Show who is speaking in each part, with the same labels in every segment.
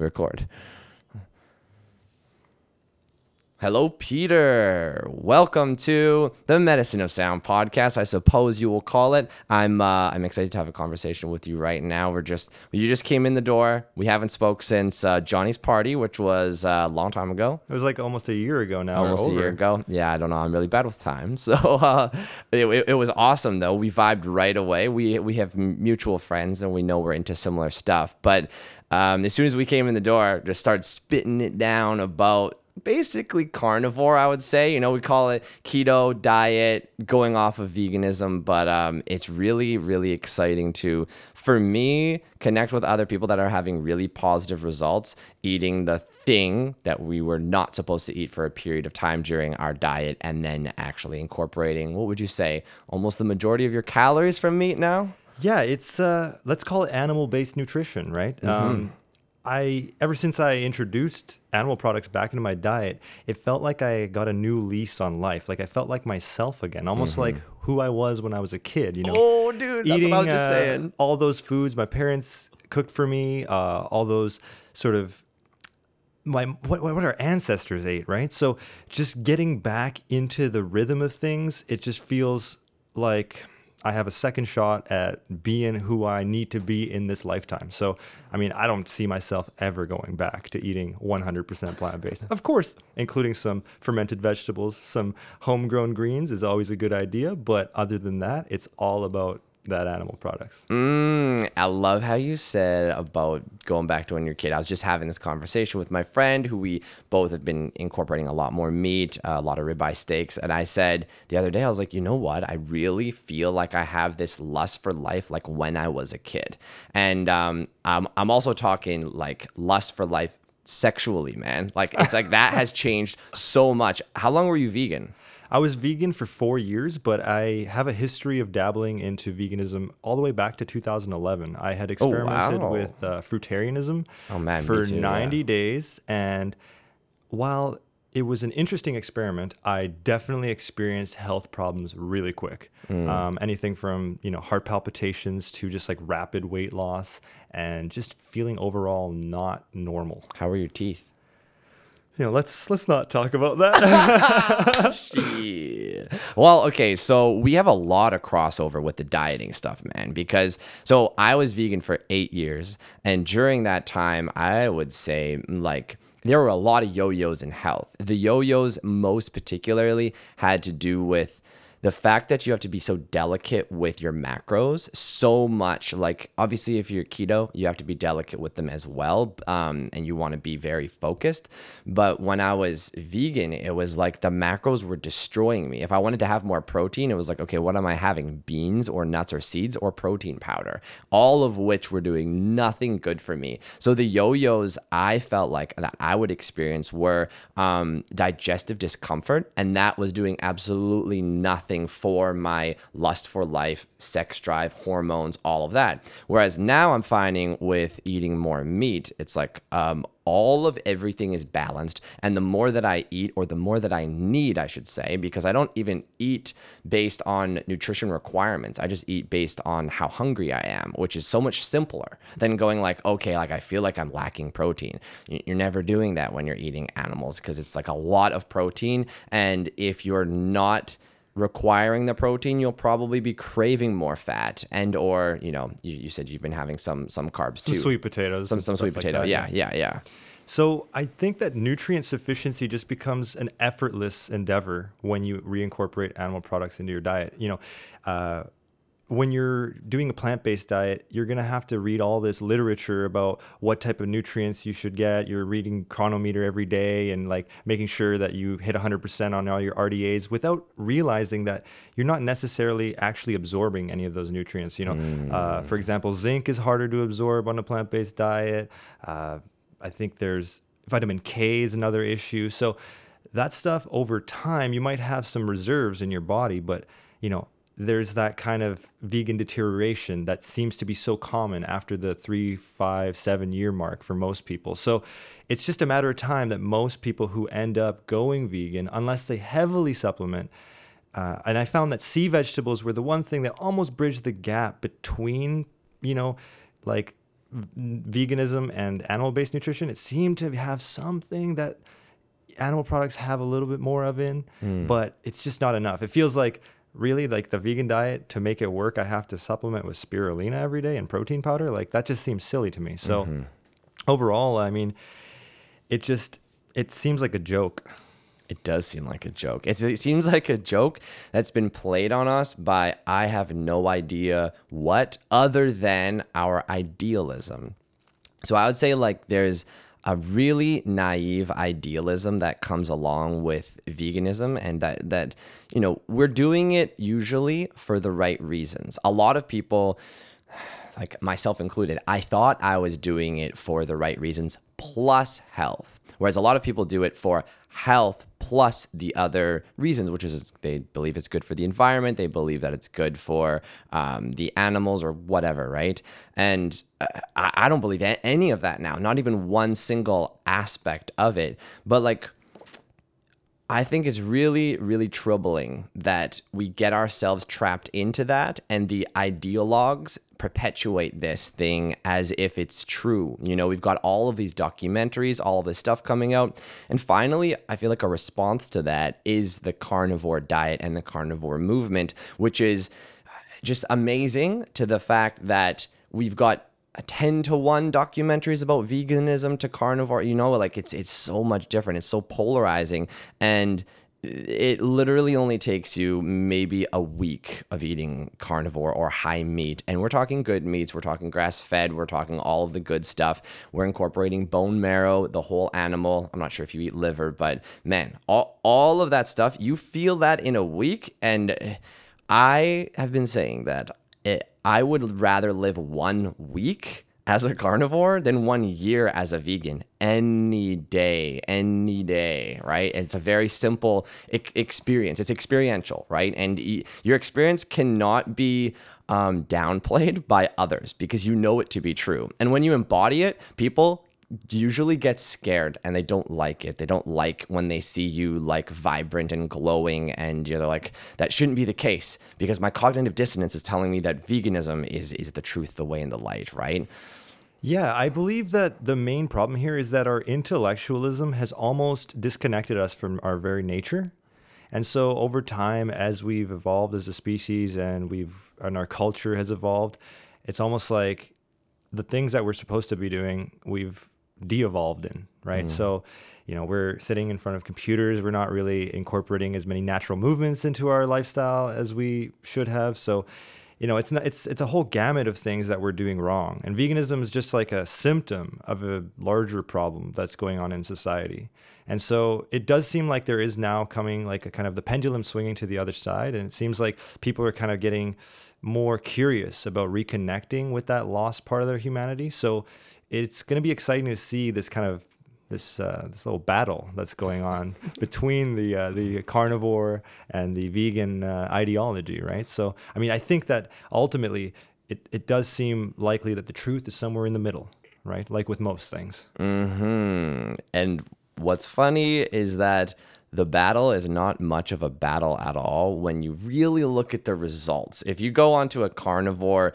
Speaker 1: record. Hello, Peter. Welcome to the Medicine of Sound podcast. I suppose you will call it. I'm uh, I'm excited to have a conversation with you right now. We're just you just came in the door. We haven't spoke since uh, Johnny's party, which was uh, a long time ago.
Speaker 2: It was like almost a year ago now.
Speaker 1: Almost a year ago. Yeah, I don't know. I'm really bad with time. So uh, it, it, it was awesome though. We vibed right away. We we have mutual friends and we know we're into similar stuff. But um, as soon as we came in the door, just started spitting it down about basically carnivore, I would say. You know, we call it keto diet, going off of veganism, but um, it's really, really exciting to, for me, connect with other people that are having really positive results eating the thing that we were not supposed to eat for a period of time during our diet and then actually incorporating, what would you say, almost the majority of your calories from meat now?
Speaker 2: Yeah, it's uh, let's call it animal-based nutrition, right? Mm-hmm. Um, I ever since I introduced animal products back into my diet, it felt like I got a new lease on life. Like I felt like myself again, almost mm-hmm. like who I was when I was a kid. You know?
Speaker 1: Oh, dude, that's eating, what I was just uh, saying.
Speaker 2: All those foods my parents cooked for me, uh, all those sort of my what what our ancestors ate, right? So just getting back into the rhythm of things, it just feels like I have a second shot at being who I need to be in this lifetime. So, I mean, I don't see myself ever going back to eating 100% plant based. Of course, including some fermented vegetables, some homegrown greens is always a good idea. But other than that, it's all about that animal products.
Speaker 1: Mm, I love how you said about going back to when you're a kid. I was just having this conversation with my friend who we both have been incorporating a lot more meat, a lot of ribeye steaks. And I said the other day, I was like, you know what? I really feel like I have this lust for life like when I was a kid. And um, I'm, I'm also talking like lust for life sexually, man. Like it's like that has changed so much. How long were you vegan?
Speaker 2: I was vegan for four years, but I have a history of dabbling into veganism all the way back to 2011. I had experimented oh, wow. with uh, fruitarianism oh, man, for too, 90 yeah. days. And while it was an interesting experiment, I definitely experienced health problems really quick. Mm. Um, anything from you know heart palpitations to just like rapid weight loss and just feeling overall not normal.
Speaker 1: How are your teeth?
Speaker 2: You know, let's let's not talk about that.
Speaker 1: Shit. Well, okay, so we have a lot of crossover with the dieting stuff, man. Because so I was vegan for eight years, and during that time, I would say like there were a lot of yo-yos in health. The yo-yos most particularly had to do with the fact that you have to be so delicate with your macros so much like obviously if you're keto you have to be delicate with them as well um, and you want to be very focused. But when i was vegan it was like the macros were destroying me. If i wanted to have more protein it was like okay what am i having beans or nuts or seeds or protein powder? All of which were doing nothing good for me. So the yo-yos i felt like that i would experience were um, digestive discomfort and that was doing absolutely nothing nothing for my lust for life, sex drive, hormones, all of that. Whereas now I'm finding with eating more meat, it's like um, all of everything is balanced. And the more that I eat, or the more that I need, I should say, because I don't even eat based on nutrition requirements. I just eat based on how hungry I am, which is so much simpler than going like, okay, like I feel like I'm lacking protein. You're never doing that when you're eating animals because it's like a lot of protein. And if you're not requiring the protein you'll probably be craving more fat and or you know you, you said you've been having some some carbs too.
Speaker 2: some
Speaker 1: too.
Speaker 2: sweet potatoes
Speaker 1: some some sweet potato. like yeah. yeah yeah.
Speaker 2: So i think that nutrient sufficiency just becomes an effortless endeavor when you reincorporate animal products into your diet. You know uh, when you're doing a plant-based diet, you're going to have to read all this literature about what type of nutrients you should get. You're reading Cronometer every day and like making sure that you hit 100% on all your RDAs without realizing that you're not necessarily actually absorbing any of those nutrients. You know, mm. uh, for example, zinc is harder to absorb on a plant-based diet. Uh, I think there's vitamin K is another issue. So that stuff over time, you might have some reserves in your body, but you know, there's that kind of vegan deterioration that seems to be so common after the three, five, seven year mark for most people. So it's just a matter of time that most people who end up going vegan, unless they heavily supplement, uh, and I found that sea vegetables were the one thing that almost bridged the gap between, you know, like v- veganism and animal-based nutrition, it seemed to have something that animal products have a little bit more of in, but it's just not enough. It feels like really like the vegan diet to make it work, I have to supplement with spirulina every day and protein powder. Like that just seems silly to me. So mm-hmm. overall, I mean, it just it seems like a joke.
Speaker 1: It does seem like a joke. It's, it seems like a joke that's been played on us by I have no idea what other than our idealism. So I would say like there's a really naive idealism that comes along with veganism and that that you know we're doing it usually for the right reasons. A lot of people like myself included, I thought I was doing it for the right reasons plus health. Whereas a lot of people do it for health plus the other reasons, which is they believe it's good for the environment, they believe that it's good for um, the animals or whatever, right? And uh, I, I don't believe any of that now, not even one single aspect of it. But like, I think it's really, really troubling that we get ourselves trapped into that and the ideologues perpetuate this thing as if it's true. You know, we've got all of these documentaries, all of this stuff coming out. And finally, I feel like a response to that is the carnivore diet and the carnivore movement, which is just amazing to the fact that we've got a 10 to 1 documentaries about veganism to carnivore you know like it's it's so much different. It's so polarizing. And it literally only takes you maybe a week of eating carnivore or high meat. And we're talking good meats. We're talking grass fed we're talking all of the good stuff. We're incorporating bone marrow the whole animal. I'm not sure if you eat liver but man all, all of that stuff you feel that in a week. And I have been saying that it, I would rather live one week as a carnivore than one year as a vegan any day, any day, right? It's a very simple experience. It's experiential, right? And your experience cannot be um, downplayed by others because you know it to be true. And when you embody it, people usually get scared and they don't like it. They don't like when they see you like vibrant and glowing and you're like that shouldn't be the case because my cognitive dissonance is telling me that veganism is is the truth, the way and the light, right?
Speaker 2: Yeah, I believe that the main problem here is that our intellectualism has almost disconnected us from our very nature. And so over time as we've evolved as a species and we've and our culture has evolved, it's almost like the things that we're supposed to be doing, we've de-evolved in, right? Mm. So, you know, we're sitting in front of computers, we're not really incorporating as many natural movements into our lifestyle as we should have. So, you know, it's not, it's it's a whole gamut of things that we're doing wrong. And veganism is just like a symptom of a larger problem that's going on in society. And so it does seem like there is now coming like a kind of the pendulum swinging to the other side. And it seems like people are kind of getting more curious about reconnecting with that lost part of their humanity. So it's going to be exciting to see this kind of this uh, this little battle that's going on between the uh, the carnivore and the vegan uh, ideology, right? So, I mean, I think that ultimately it, it does seem likely that the truth is somewhere in the middle, right? Like with most things.
Speaker 1: hmm And what's funny is that the battle is not much of a battle at all when you really look at the results. If you go onto a carnivore,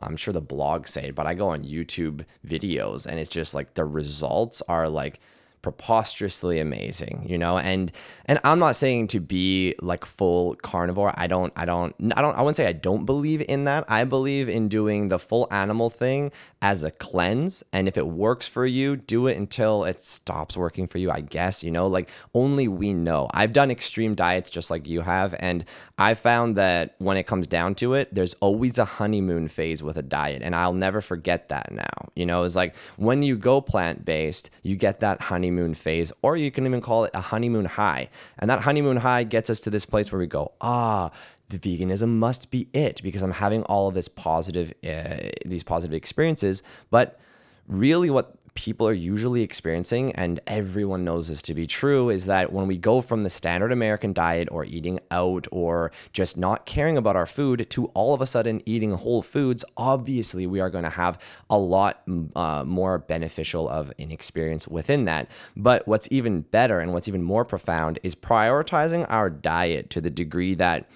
Speaker 1: I'm sure the blogs say it, but I go on YouTube videos and it's just like the results are like preposterously amazing, you know? And and I'm not saying to be like full carnivore. I don't I don't I don't I wouldn't say I don't believe in that. I believe in doing the full animal thing as a cleanse and if it works for you, do it until it stops working for you, I guess, you know? Like only we know. I've done extreme diets just like you have and I found that when it comes down to it, there's always a honeymoon phase with a diet and I'll never forget that now. You know, it's like when you go plant-based, you get that honeymoon phase or you can even call it a honeymoon high. And that honeymoon high gets us to this place where we go, "Ah, the veganism must be it because I'm having all of this positive uh, these positive experiences." But really what people are usually experiencing and everyone knows this to be true is that when we go from the standard American diet or eating out or just not caring about our food to all of a sudden eating whole foods obviously we are going to have a lot mm, uh, more beneficial of an experience within that. But what's even better and what's even more profound is prioritizing our diet to the degree that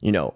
Speaker 1: you know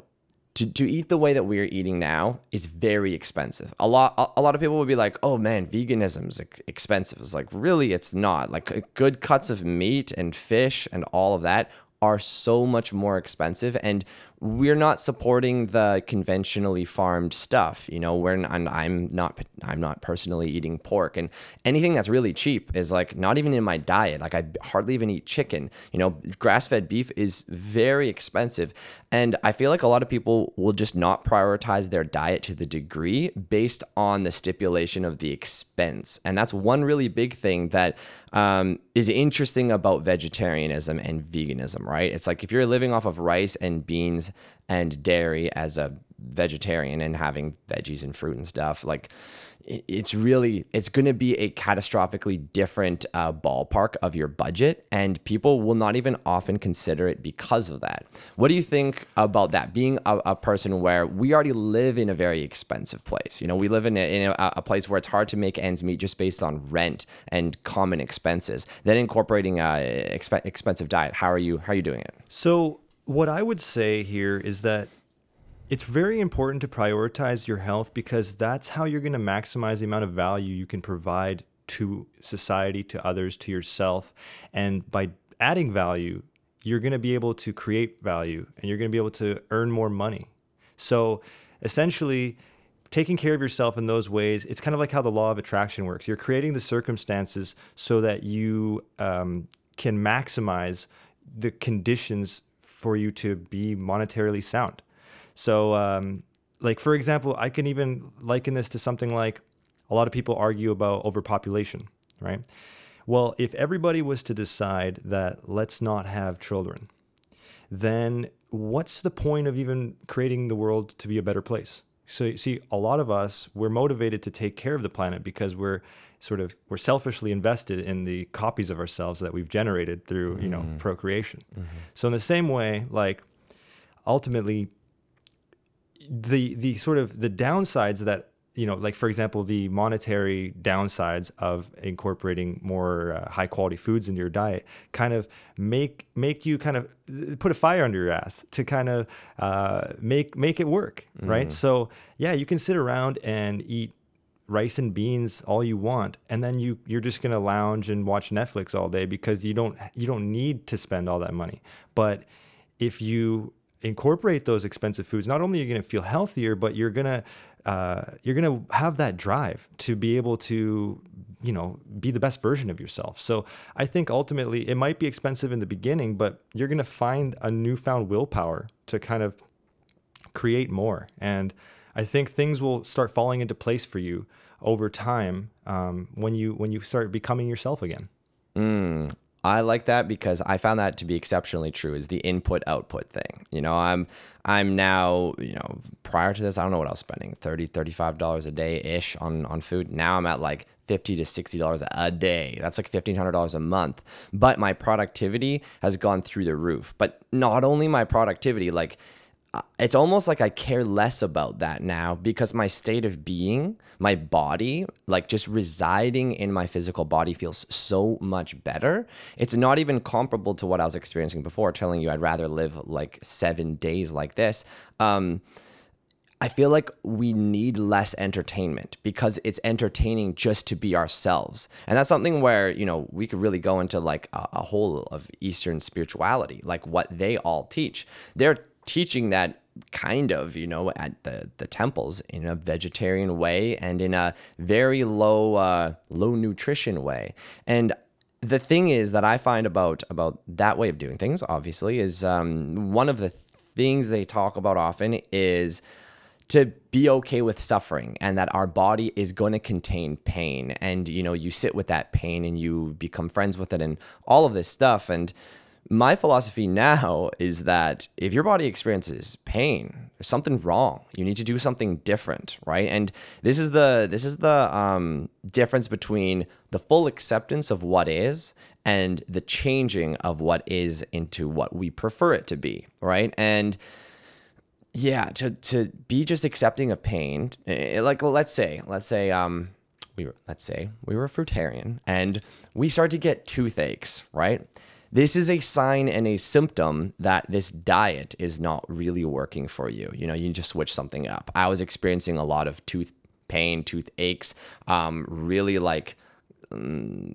Speaker 1: to, to eat the way that we're eating now is very expensive. A lot a, a lot of people would be like, "Oh man, veganism is expensive." It's like, "Really, it's not." Like uh, good cuts of meat and fish and all of that are so much more expensive and we're not supporting the conventionally farmed stuff you know we're and i'm not i'm not personally eating pork. And anything that's really cheap is like not even in my diet. Like i hardly even eat chicken. You know grass-fed beef is very expensive. And i feel like a lot of people will just not prioritize their diet to the degree based on the stipulation of the expense. And that's one really big thing that um, is interesting about vegetarianism and veganism right? It's like if you're living off of rice and beans and dairy as a vegetarian and having veggies and fruit and stuff like it's really it's going to be a catastrophically different uh, ballpark of your budget and people will not even often consider it because of that. What do you think about that? Being a, a person where we already live in a very expensive place you know we live in, a, in a, a, place where it's hard to make ends meet just based on rent and common expenses then incorporating a exp- expensive diet. How are you how are you doing it?
Speaker 2: So what I would say here is that it's very important to prioritize your health because that's how you're going to maximize the amount of value you can provide to society, to others, to yourself. And by adding value, you're going to be able to create value and you're going to be able to earn more money. So essentially, taking care of yourself in those ways, it's kind of like how the law of attraction works. You're creating the circumstances so that you um, can maximize the conditions for you to be monetarily sound. So, um, like for example, I can even liken this to something like a lot of people argue about overpopulation, right? Well, if everybody was to decide that let's not have children, then what's the point of even creating the world to be a better place? So, you see, a lot of us, we're motivated to take care of the planet because we're sort of we're selfishly invested in the copies of ourselves that we've generated through mm. you know mm. procreation mm-hmm. so in the same way like ultimately the the sort of the downsides that you know like for example the monetary downsides of incorporating more uh, high quality foods into your diet kind of make make you kind of put a fire under your ass to kind of uh, make make it work right mm. so yeah you can sit around and eat rice and beans all you want and then you you're just going to lounge and watch Netflix all day because you don't you don't need to spend all that money but if you incorporate those expensive foods. Not only are you going to feel healthier but you're going to uh, you're going to have that drive to be able to you know be the best version of yourself. So i think ultimately it might be expensive in the beginning but you're going to find a newfound willpower to kind of create more. And I think things will start falling into place for you over time um, when you when you start becoming yourself again.
Speaker 1: Mm, I like that because I found that to be exceptionally true is the input output thing. You know, I'm I'm now, you know, prior to this, I don't know what I was spending, 30 $35 a day ish on on food. Now I'm at like 50 to 60 dollars a day. That's like $1500 a month. But my productivity has gone through the roof. But not only my productivity, like it's almost like I care less about that now because my state of being, my body, like just residing in my physical body feels so much better. It's not even comparable to what I was experiencing before, telling you I'd rather live like seven days like this. Um, I feel like we need less entertainment because it's entertaining just to be ourselves. And that's something where, you know, we could really go into like a, a whole of Eastern spirituality, like what they all teach. They're teaching that kind of, you know, at the, the temples in a vegetarian way and in a very low uh, low nutrition way. And the thing is that I find about about that way of doing things, obviously, is um, one of the things they talk about often is to be okay with suffering and that our body is going to contain pain and you know you sit with that pain and you become friends with it and all of this stuff and my philosophy now is that if your body experiences pain, there's something wrong. You need to do something different, right? And this is the this is the um, difference between the full acceptance of what is and the changing of what is into what we prefer it to be, right? And yeah, to to be just accepting of pain, eh, like let's say, let's say um we were let's say we were a fruitarian and we start to get toothaches, right? This is a sign and a symptom that this diet is not really working for you. You know, you just switch something up. I was experiencing a lot of tooth pain, tooth aches, um, really like um,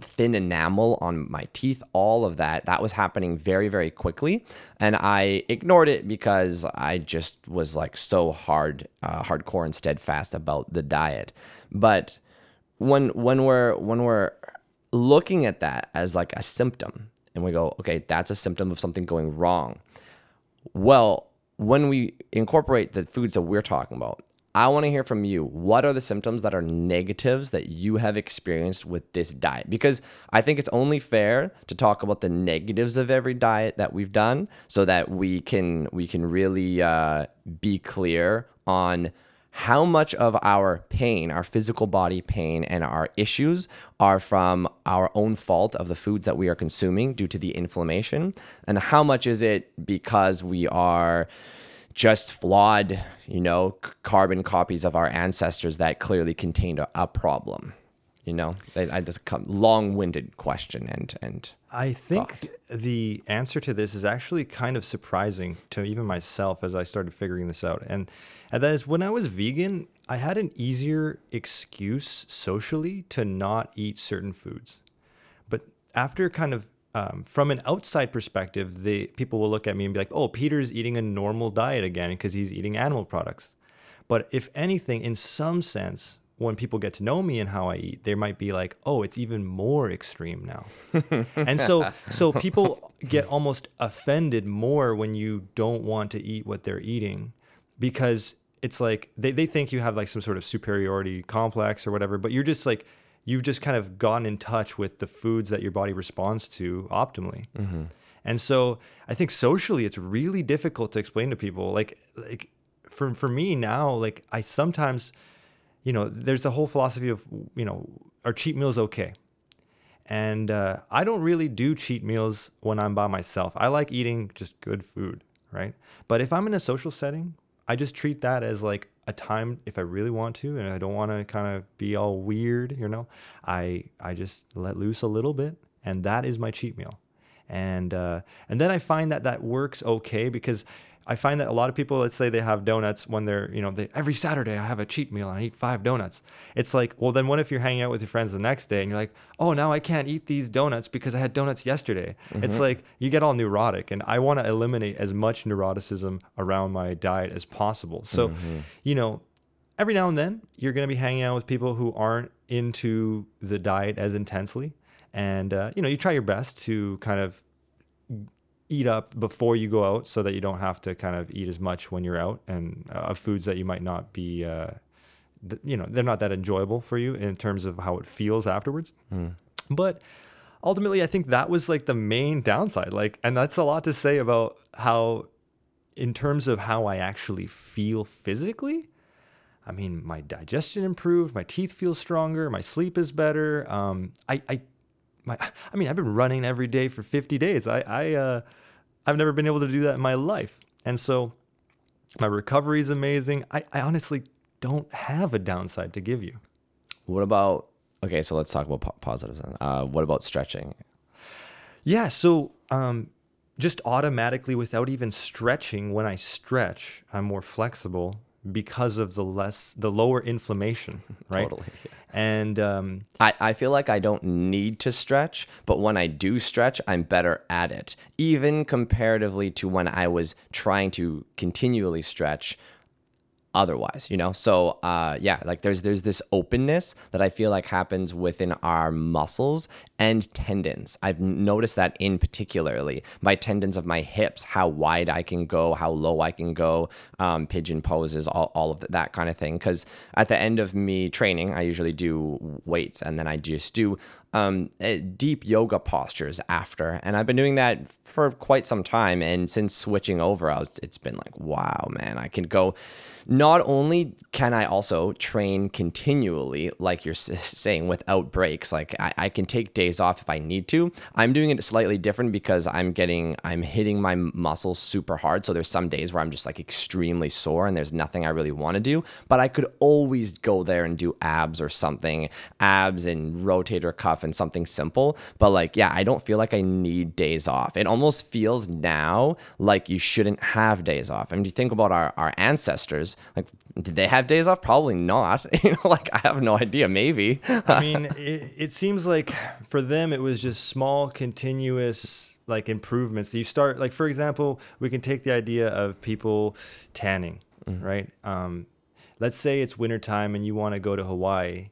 Speaker 1: thin enamel on my teeth, all of that. That was happening very, very quickly. And I ignored it because I just was like so hard, uh, hardcore and steadfast about the diet. But when, when we're, when we're, looking at that as like a symptom and we go, okay, that's a symptom of something going wrong. Well, when we incorporate the foods that we're talking about, I want to hear from you. What are the symptoms that are negatives that you have experienced with this diet? Because I think it's only fair to talk about the negatives of every diet that we've done, so that we can we can really uh, be clear on how much of our pain, our physical body pain, and our issues are from our own fault of the foods that we are consuming due to the inflammation, and how much is it because we are just flawed, you know, carbon copies of our ancestors that clearly contained a, problem. You know, I, just come long-winded question, and and
Speaker 2: I think thought. the answer to this is actually kind of surprising to even myself as I started figuring this out, and and that is when I was vegan, I had an easier excuse socially to not eat certain foods, but after kind of um, from an outside perspective, the people will look at me and be like, "Oh, Peter's eating a normal diet again because he's eating animal products." But if anything, in some sense, when people get to know me and how I eat, they might be like, "Oh, it's even more extreme now." and so so people get almost offended more when you don't want to eat what they're eating because it's like they, they think you have like some sort of superiority complex or whatever, but you're just like you've just kind of gotten in touch with the foods that your body responds to optimally. Mm-hmm. And so I think socially it's really difficult to explain to people. Like like for for me now, like I sometimes, you know, there's a whole philosophy of you know, are cheat meals okay? And uh, I don't really do cheat meals when I'm by myself. I like eating just good food, right? But if I'm in a social setting, I just treat that as like a time if I really want to and I don't want to kind of be all weird, you know, I I just let loose a little bit and that is my cheat meal. And uh, and then I find that that works okay because I find that a lot of people, let's say they have donuts when they're, you know, they, every Saturday I have a cheat meal and I eat five donuts. It's like, well, then what if you're hanging out with your friends the next day and you're like, oh, now I can't eat these donuts because I had donuts yesterday. Mm-hmm. It's like you get all neurotic. And I want to eliminate as much neuroticism around my diet as possible. So, mm-hmm. you know, every now and then you're going to be hanging out with people who aren't into the diet as intensely. And, uh, you know, you try your best to kind of eat up before you go out so that you don't have to kind of eat as much when you're out and uh, foods that you might not be uh, th- you know they're not that enjoyable for you in terms of how it feels afterwards mm. but ultimately i think that was like the main downside like and that's a lot to say about how in terms of how i actually feel physically i mean my digestion improved my teeth feel stronger my sleep is better um, I, I my I mean, I've been running every day for 50 days. I I uh, I've never been able to do that in my life. And so my recovery is amazing. I, I honestly don't have a downside to give you.
Speaker 1: What about okay, so let's talk about po- positives then. Uh, what about stretching?
Speaker 2: Yeah, so um, just automatically without even stretching, when I stretch, I'm more flexible because of the less the lower inflammation, right? totally. Yeah. And um,
Speaker 1: I, I feel like I don't need to stretch, but when I do stretch, I'm better at it, even comparatively to when I was trying to continually stretch otherwise you know? So uh yeah like there's there's this openness that i feel like happens within our muscles and tendons. I've noticed that in particularly my tendons of my hips how wide i can go how low i can go um, pigeon poses all, all of that kind of thing. Because at the end of me training i usually do weights and then i just do um, eh, deep yoga postures after and i've been doing that for quite some time and since switching over I was, it's been like wow man i can go not only can I also train continually, like you're saying, without breaks, like I, I can take days off if I need to. I'm doing it slightly different because I'm getting, I'm hitting my muscles super hard. So there's some days where I'm just like extremely sore and there's nothing I really want to do. But I could always go there and do abs or something, abs and rotator cuff and something simple. But like, yeah, I don't feel like I need days off. It almost feels now like you shouldn't have days off. I mean, you think about our, our ancestors? Like, did they have days off? Probably not. You know, like I have no idea. Maybe.
Speaker 2: I mean, it, it seems like for them it was just small, continuous like improvements. You start like, for example, we can take the idea of people tanning, right? Um, let's say it's wintertime and you want to go to Hawaii,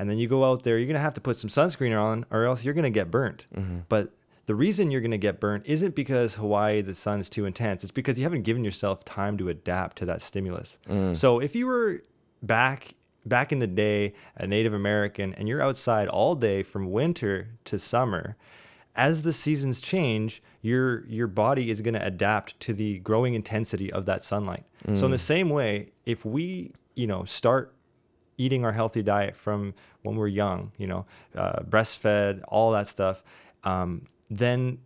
Speaker 2: and then you go out there. You're gonna have to put some sunscreen on, or else you're gonna get burnt. Mm-hmm. But the reason you're going to get burnt isn't because Hawaii the sun is too intense. It's because you haven't given yourself time to adapt to that stimulus. Mm. So if you were back back in the day a Native American and you're outside all day from winter to summer, as the seasons change, your your body is going to adapt to the growing intensity of that sunlight. So in the mm. same way, if we, you know, start eating our healthy diet from when we're young, you know, uh, breastfed, all that stuff, um, then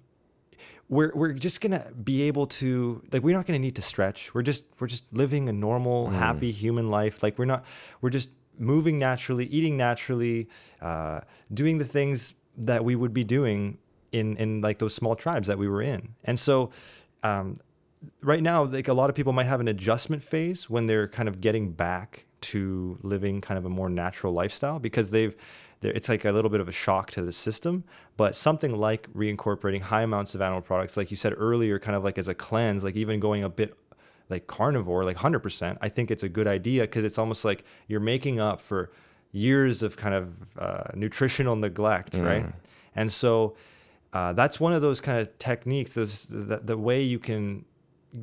Speaker 2: we're we're just gonna be able to like we're not gonna need to stretch. We're just we're just living a normal, happy human life. Like we're not we're just moving naturally, eating naturally, uh, doing the things that we would be doing in in like those small tribes that we were in. And so um, right now, like a lot of people might have an adjustment phase when they're kind of getting back to living kind of a more natural lifestyle because they've it's like a little bit of a shock to the system. But something like reincorporating high amounts of animal products, like you said earlier, kind of like as a cleanse, like even going a bit like carnivore, like 100%, I think it's a good idea because it's almost like you're making up for years of kind of uh, nutritional neglect, right? And so uh, that's one of those kind of techniques, those, the, the way you can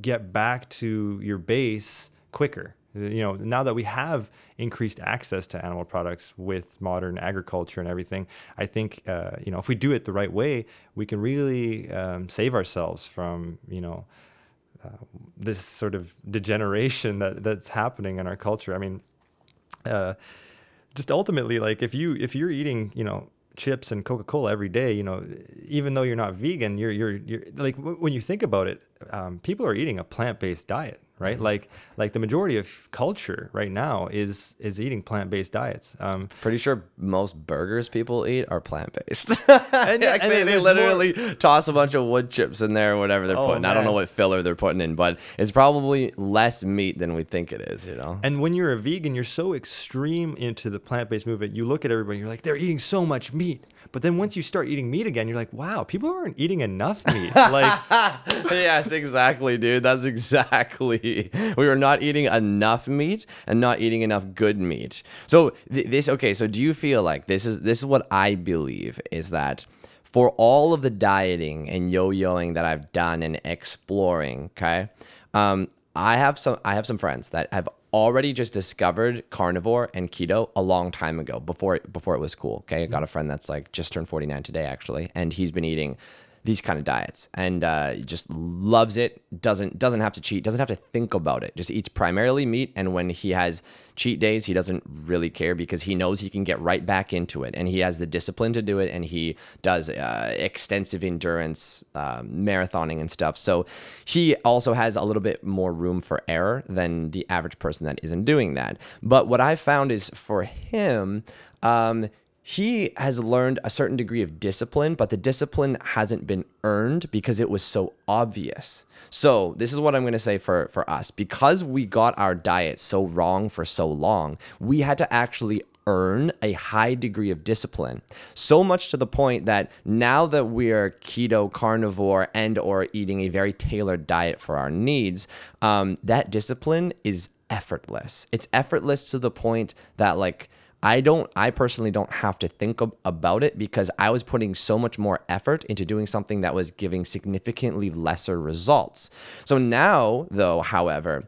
Speaker 2: get back to your base quicker. You know, now that we have increased access to animal products with modern agriculture and everything, I think uh, you know if we do it the right way, we can really um, save ourselves from you know uh, this sort of degeneration that that's happening in our culture. I mean, uh, just ultimately, like if you if you're eating, you know, chips and Coca Cola every day, you know, even though you're not vegan, you're you're you're like w- when you think about it, um, people are eating a plant based diet, right? Like like the majority of culture right now is is eating plant based diets. Um,
Speaker 1: Pretty sure most burgers people eat are plant based.
Speaker 2: And-
Speaker 1: like
Speaker 2: and
Speaker 1: they, they
Speaker 2: there's more-
Speaker 1: literally toss a bunch of wood chips in there or whatever they're
Speaker 2: Oh,
Speaker 1: putting. I don't know what filler they're putting in, but it's probably less meat than we think it is, you know?
Speaker 2: And when you're a vegan, you're so extreme into the plant based movement. You look at everybody, you're like, they're eating so much meat. But then once you start eating meat again, you're like, wow, people aren't eating enough meat. like,
Speaker 1: yes, exactly, dude. That's exactly. We were not eating enough meat and not eating enough good meat. So th- this okay, so do you feel like this is this is what I believe is that for all of the dieting and yo-yoing that I've done and exploring, okay? Um I have some I have some friends that have already just discovered carnivore and keto a long time ago before before it was cool. Okay, I got a friend that's like just turned 49 today actually, and he's been eating these kind of diets and uh, just loves it. Doesn't doesn't have to cheat. Doesn't have to think about it. Just eats primarily meat, and when he has cheat days, he doesn't really care because he knows he can get right back into it, and he has the discipline to do it, and he does uh, extensive endurance um, marathoning and stuff. So he also has a little bit more room for error than the average person that isn't doing that. But what I found is for him. Um, he has learned a certain degree of discipline, but the discipline hasn't been earned because it was so obvious. So, this is what I'm going to say for, for us. Because we got our diet so wrong for so long, we had to actually earn a high degree of discipline. So much to the point that now that we're keto, carnivore, and or eating a very tailored diet for our needs, um, that discipline is effortless. It's effortless to the point that like I don't, I personally don't have to think ab- about it because I was putting so much more effort into doing something that was giving significantly lesser results. So now, though, however,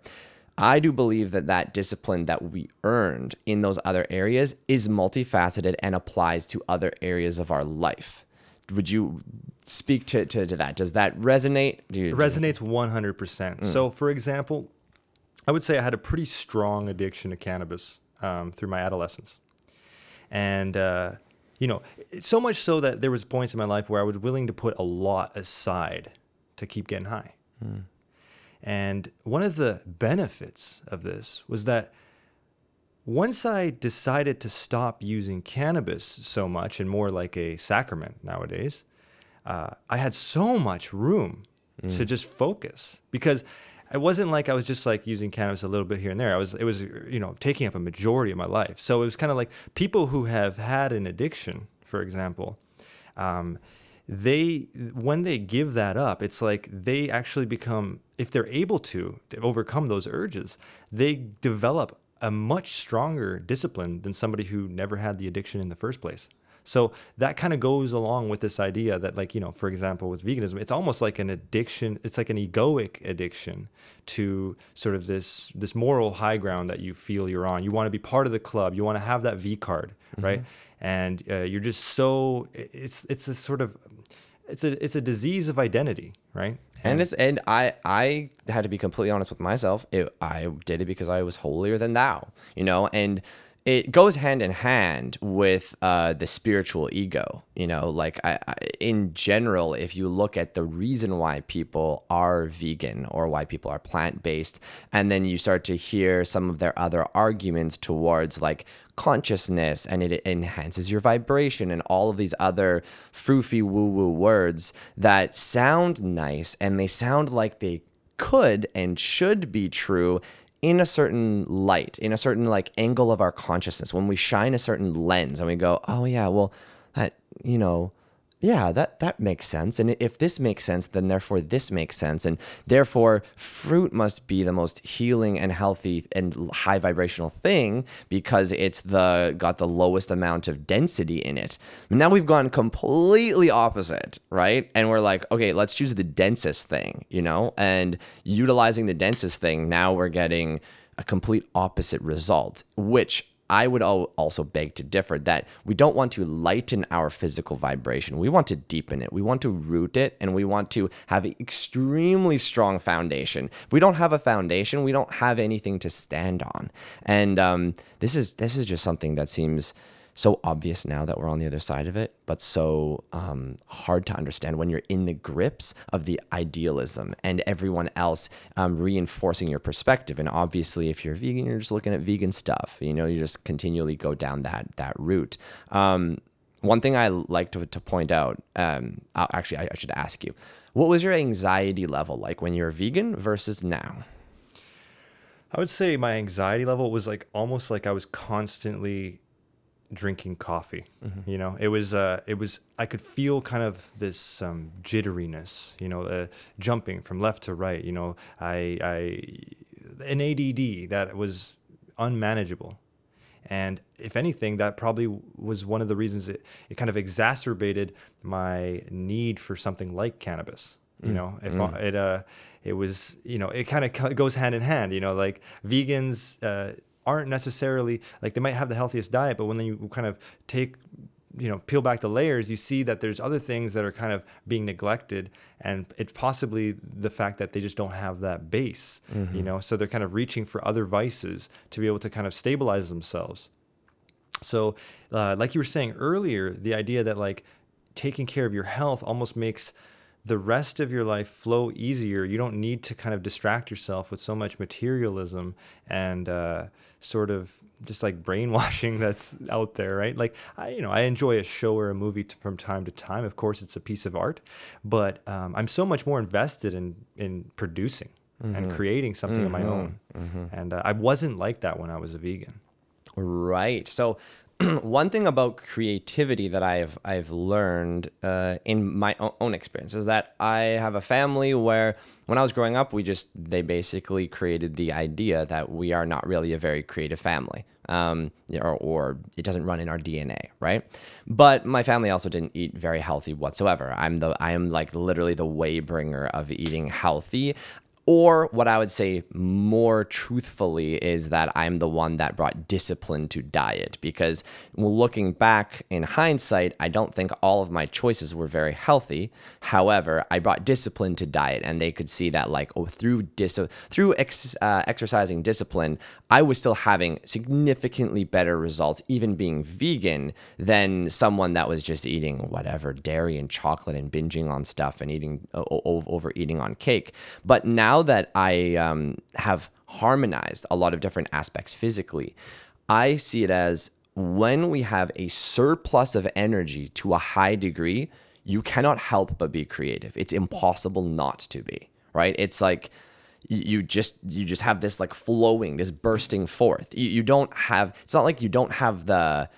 Speaker 1: I do believe that that discipline that we earned in those other areas is multifaceted and applies to other areas of our life. Would you speak to, to, to that? Does that resonate? Do you,
Speaker 2: it resonates 100%. So, for example, I would say I had a pretty strong addiction to cannabis um, through my adolescence, and uh, you know, so much so that there was points in my life where I was willing to put a lot aside to keep getting high. And one of the benefits of this was that once I decided to stop using cannabis so much and more like a sacrament nowadays, uh, I had so much room to just focus because it wasn't like I was just like using cannabis a little bit here and there. I was, it was, you know, taking up a majority of my life. So it was kind of like people who have had an addiction, for example, um, they when they give that up it's like they actually become if they're able to, to overcome those urges they develop a much stronger discipline than somebody who never had the addiction in the first place so that kind of goes along with this idea that like you know for example with veganism it's almost like an addiction it's like an egoic addiction to sort of this this moral high ground that you feel you're on. You want to be part of the club. You want to have that v card right? And uh, you're just so it's it's a sort of it's a it's a disease of identity right?
Speaker 1: And it's and I I had to be completely honest with myself. It, I did it because I was holier than thou, you know, and it goes hand in hand with uh, the spiritual ego. You know, like I, I, in general, if you look at the reason why people are vegan or why people are plant based, and then you start to hear some of their other arguments towards like consciousness and it enhances your vibration and all of these other froofy woo woo words that sound nice and they sound like they could and should be true in a certain light, in a certain like angle of our consciousness, when we shine a certain lens and we go, oh yeah, well, that, you know, yeah, that that makes sense. And if this makes sense, then therefore this makes sense. And therefore, fruit must be the most healing and healthy and high vibrational thing because it's the got the lowest amount of density in it. Now we've gone completely opposite, right? And we're like, okay, let's choose the densest thing, you know? And utilizing the densest thing, now we're getting a complete opposite result, which I would also beg to differ that we don't want to lighten our physical vibration. We want to deepen it. We want to root it and we want to have an extremely strong foundation. If we don't have a foundation, we don't have anything to stand on. And um, this is this is just something that seems so obvious now that we're on the other side of it, but so um, hard to understand when you're in the grips of the idealism and everyone else um, reinforcing your perspective. And obviously, if you're vegan, you're just looking at vegan stuff. You know, you just continually go down that that route. Um, one thing I like to, to point out, um, actually, I, I should ask you, what was your anxiety level like when you were vegan versus now?
Speaker 2: I would say my anxiety level was like almost like I was constantly drinking coffee. Mm-hmm. You know, it was uh, it was I could feel kind of this um, jitteriness. You know, uh, jumping from left to right. You know, I I an ADD that was unmanageable. And if anything, that probably was one of the reasons it, it kind of exacerbated my need for something like cannabis. You mm. know, if mm. it uh, it was you know it kind of goes hand in hand. You know, like vegans. Uh, aren't necessarily like they might have the healthiest diet, but when you kind of take you know peel back the layers you see that there's other things that are kind of being neglected and it's possibly the fact that they just don't have that base mm-hmm. you know so they're kind of reaching for other vices to be able to kind of stabilize themselves so uh, like you were saying earlier the idea that like taking care of your health almost makes the rest of your life flow easier. You don't need to kind of distract yourself with so much materialism and uh, sort of just like brainwashing that's out there, right? Like I, you know, I enjoy a show or a movie to, from time to time. Of course, it's a piece of art, but um, I'm so much more invested in in producing mm-hmm. and creating something mm-hmm. of my own. Mm-hmm. And uh, I wasn't like that when I was a vegan.
Speaker 1: Right. So one thing about creativity that I've I've learned uh, in my own experience is that I have a family where when I was growing up, we just they basically created the idea that we are not really a very creative family, um, or, or it doesn't run in our DNA, right? But my family also didn't eat very healthy whatsoever. I'm the I am like literally the waybringer of eating healthy Or what I would say more truthfully is that I'm the one that brought discipline to diet because looking back in hindsight, I don't think all of my choices were very healthy. However, I brought discipline to diet and they could see that like oh through dis- through ex- uh, exercising discipline, I was still having significantly better results even being vegan than someone that was just eating whatever dairy and chocolate and binging on stuff and eating uh, overeating on cake. But now now that I um, have harmonized a lot of different aspects physically, I see it as when we have a surplus of energy to a high degree, you cannot help but be creative. It's impossible not to be, right? It's like you just you just have this like flowing, this bursting forth. You, you don't have it's not like you don't have the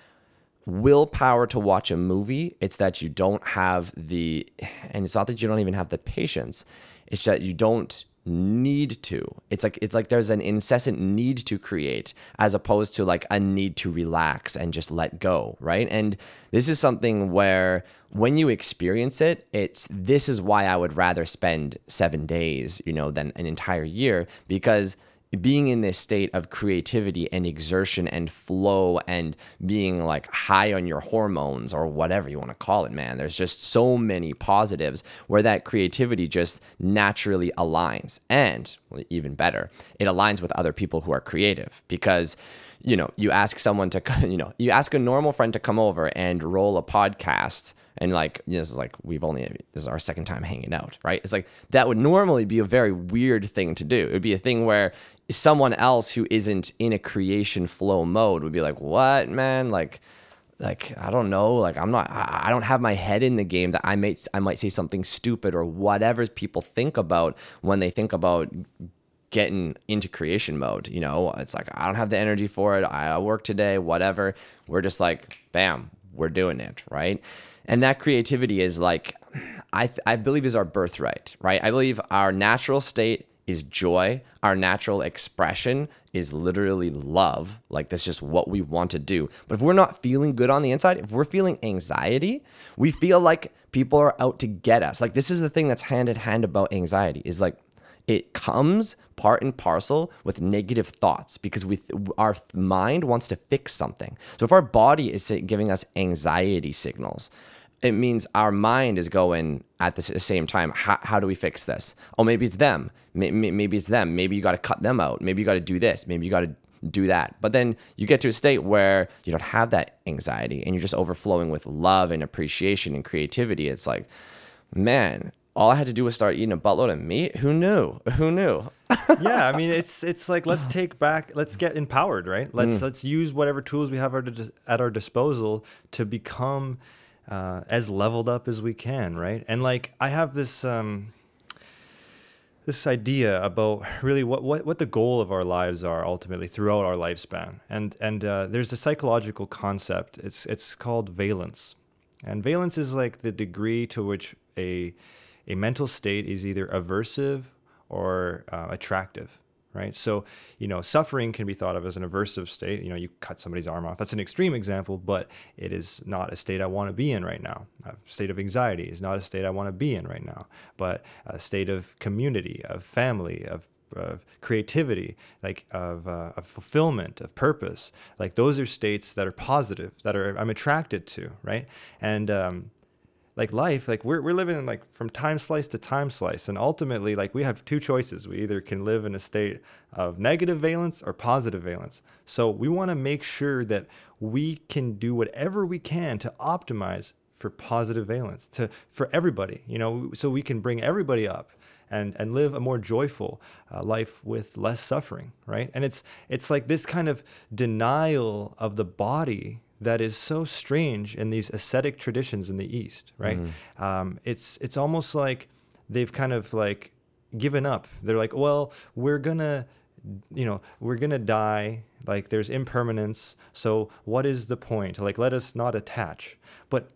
Speaker 1: willpower to watch a movie. It's that you don't have the and it's not that you don't even have the patience. It's that you don't need to. It's like it's like there's an incessant need to create as opposed to like a need to relax and just let go right? And this is something where when you experience it it's this is why i would rather spend 7 days you know than an entire year because being in this state of creativity and exertion and flow and being like high on your hormones or whatever you want to call it, man. There's just so many positives where that creativity just naturally aligns. And even better, it aligns with other people who are creative because you know, you ask someone to, you know, you ask a normal friend to come over and roll a podcast and like you know, this is like we've only this is our second time hanging out right it's like that would normally be a very weird thing to do it would be a thing where someone else who isn't in a creation flow mode would be like what man like like I don't know, like I'm not I don't have my head in the game that I might I might say something stupid or whatever people think about when they think about getting into creation mode, you know? It's like I don't have the energy for it. I work today, whatever. We're just like bam, we're doing it, right? And that creativity is like I I believe is our birthright, right? I believe our natural state is joy. Our natural expression is literally love. Like that's just what we want to do. But if we're not feeling good on the inside, if we're feeling anxiety, we feel like people are out to get us. Like this is the thing that's hand in hand about anxiety is like it comes part and parcel with negative thoughts because we our mind wants to fix something. So if our body is giving us anxiety signals, it means our mind is going at the same time. How, how do we fix this? Oh maybe it's them. Maybe it's them. Maybe you got to cut them out. Maybe you got to do this. Maybe you got to do that. But then you get to a state where you don't have that anxiety and you're just overflowing with love and appreciation and creativity. It's like man all i had to do was start eating a buttload of meat? Who knew? Who knew?
Speaker 2: Yeah i mean it's it's like let's take back let's get empowered right? Let's mm. let's use whatever tools we have at our disposal to become uh, as leveled up as we can, right? And like I have this um, this idea about really what, what what the goal of our lives are ultimately throughout our lifespan, and and uh, there's a psychological concept. It's it's called valence, and valence is like the degree to which a a mental state is either aversive or uh, attractive right? So, you know, suffering can be thought of as an aversive state. You know, you cut somebody's arm off. That's an extreme example, but it is not a state I want to be in right now. A state of anxiety is not a state I want to be in right now, but a state of community, of family, of of creativity, like of, uh, of fulfillment, of purpose. Like those are states that are positive, that are I'm attracted to, right? And um, like life like we're, we're living in like from time slice to time slice and ultimately like we have two choices. We either can live in a state of negative valence or positive valence. So we want to make sure that we can do whatever we can to optimize for positive valence to for everybody you know so we can bring everybody up and and live a more joyful uh, life with less suffering right? And it's it's like this kind of denial of the body that is so strange in these ascetic traditions in the East, right? Mm. Um, it's it's almost like they've kind of like given up. They're like, well, we're gonna, you know, we're gonna die. Like there's impermanence. So what is the point? Like let us not attach. But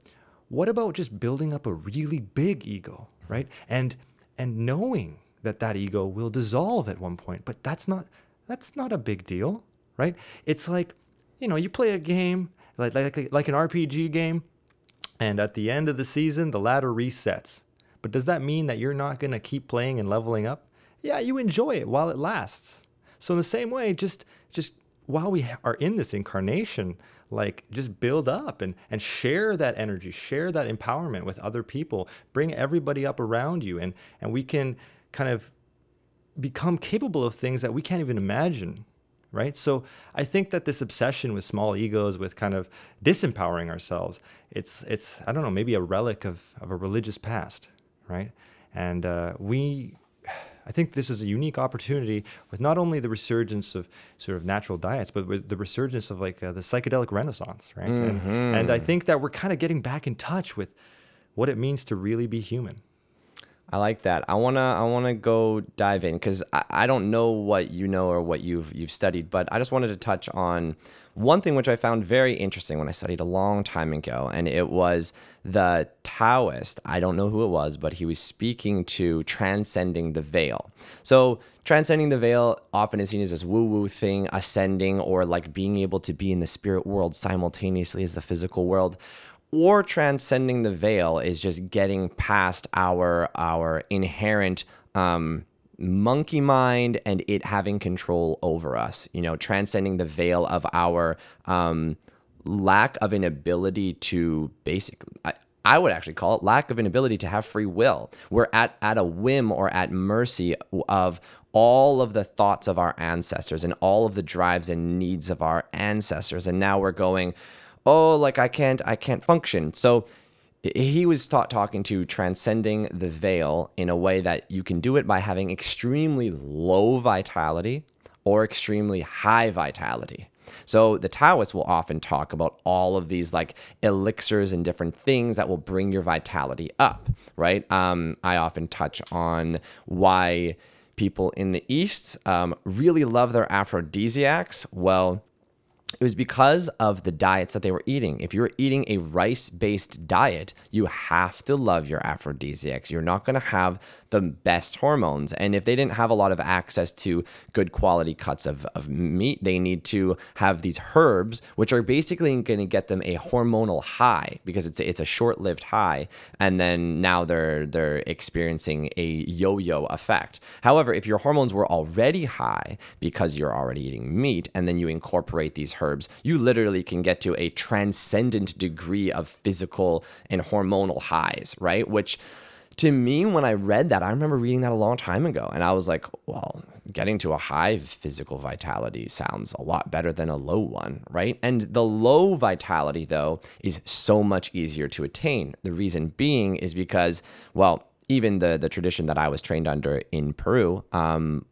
Speaker 2: what about just building up a really big ego, right? And and knowing that that ego will dissolve at one point. But that's not that's not a big deal, right? It's like you know, you play a game like like like an RPG game, and at the end of the season, the ladder resets. But does that mean that you're not going to keep playing and leveling up? yeah, you enjoy it while it lasts. So in the same way, just just while we are in this incarnation, like just build up and and share that energy, share that empowerment with other people, bring everybody up around you and and we can kind of become capable of things that we can't even imagine right so i think that this obsession with small egos with kind of disempowering ourselves it's it's i don't know maybe a relic of, of a religious past right and uh, we I think this is a unique opportunity with not only the resurgence of sort of natural diets, but with the resurgence of like uh, the psychedelic renaissance, right?
Speaker 1: Mm-hmm.
Speaker 2: And, and I think that we're kind of getting back in touch with what it means to really be human.
Speaker 1: I like that. I wanna I wanna go dive in because I, I don't know what you know or what you've you've studied, but I just wanted to touch on one thing which I found very interesting when I studied a long time ago, and it was the Taoist. I don't know who it was, but he was speaking to transcending the veil. So transcending the veil often is seen as this woo-woo thing, ascending, or like being able to be in the spirit world simultaneously as the physical world or transcending the veil is just getting past our our inherent um, monkey mind and it having control over us. You know, transcending the veil of our um, lack of an ability to basically. I, I would actually call it lack of an ability to have free will. We're at, at a whim or at mercy of all of the thoughts of our ancestors and all of the drives and needs of our ancestors. And now we're going, oh like i can't i can't function so he was taught talking to transcending the veil in a way that you can do it by having extremely low vitality or extremely high vitality so the Taoists will often talk about all of these like elixirs and different things that will bring your vitality up, right? Um, I often touch on why people in the East um, really love their aphrodisiacs. Well, it was because of the diets that they were eating. If you're eating a rice based diet, you have to love your aphrodisiacs. You're not going to have the best hormones. And if they didn't have a lot of access to good quality cuts of, of meat, they need to have these herbs, which are basically going to get them a hormonal high because it's, it's a short lived high. And then now they're, they're experiencing a yo yo effect. However, if your hormones were already high because you're already eating meat and then you incorporate these herbs, you literally can get to a transcendent degree of physical and hormonal highs, right? Which to me, when I read that, I remember reading that a long time ago, and I was like, well, getting to a high physical vitality sounds a lot better than a low one, right? And the low vitality, though, is so much easier to attain. The reason being is because, well, even the the tradition that I was trained under in Peru, um,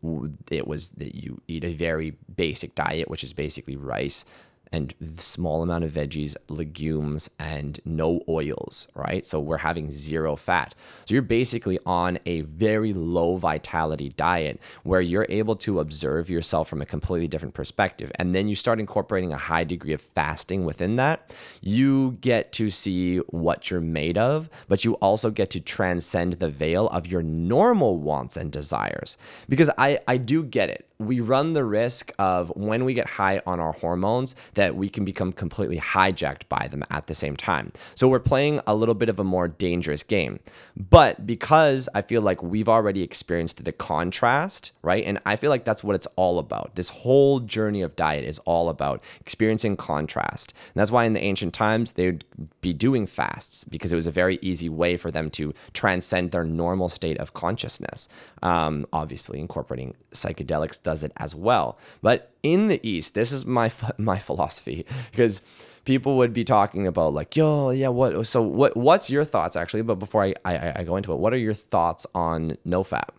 Speaker 1: it was that you eat a very basic diet, which is basically rice, and small amount of veggies, legumes, and no oils, right? So we're having zero fat. So you're basically on a very low vitality diet where you're able to observe yourself from a completely different perspective. And then you start incorporating a high degree of fasting within that. You get to see what you're made of, but you also get to transcend the veil of your normal wants and desires. Because I, I do get it we run the risk of when we get high on our hormones that we can become completely hijacked by them at the same time. So we're playing a little bit of a more dangerous game. But because I feel like we've already experienced the contrast, right? And I feel like that's what it's all about. This whole journey of diet is all about experiencing contrast. And that's why in the ancient times they would be doing fasts because it was a very easy way for them to transcend their normal state of consciousness. Um, obviously, incorporating psychedelics does it as well. But in the East, this is my my philosophy because people would be talking about like, yo, yeah, what? So what? What's your thoughts actually? But before I I, I go into it, what are your thoughts on no NoFap?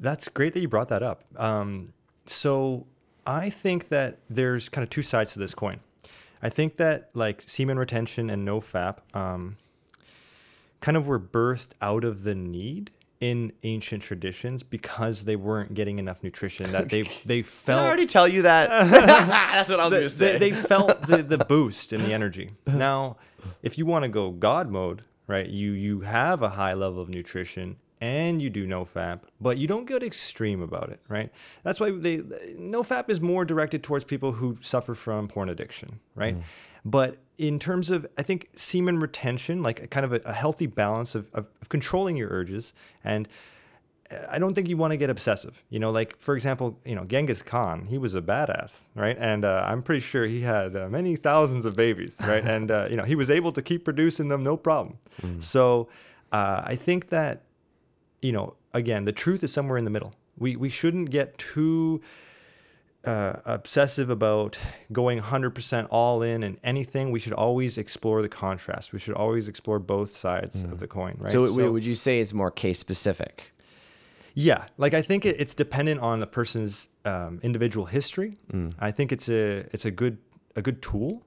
Speaker 2: That's great that you brought that up. Um, so I think that there's kind of two sides to this coin. I think that like semen retention and NoFap um, kind of were birthed out of the need in ancient traditions because they weren't getting enough nutrition that they they felt
Speaker 1: Did I already tell you that? That's what I was gonna say.
Speaker 2: they, they felt the, the boost in the energy. Now if you want to go god mode right you you have a high level of nutrition and you do no fap but you don't get extreme about it right? That's why they no fap is more directed towards people who suffer from porn addiction right? Mm. But in terms of, I think, semen retention, like a kind of a, a healthy balance of, of, of, controlling your urges and I don't think you want to get obsessive. You know, like for example, you know, Genghis Khan, he was a badass, right? And uh, I'm pretty sure he had uh, many thousands of babies, right? and uh, you know, he was able to keep producing them no problem.
Speaker 1: Mm.
Speaker 2: So uh, I think that, you know, again, the truth is somewhere in the middle. We we shouldn't get too uh, obsessive about going 100% all in and anything. We should always explore the contrast. We should always explore both sides of the coin, right?
Speaker 1: Mm. So, w would you say it's more case specific?
Speaker 2: Yeah, like I think it, it's dependent on the person's um, individual history.
Speaker 1: Mm.
Speaker 2: I think it's a it's a good a good tool,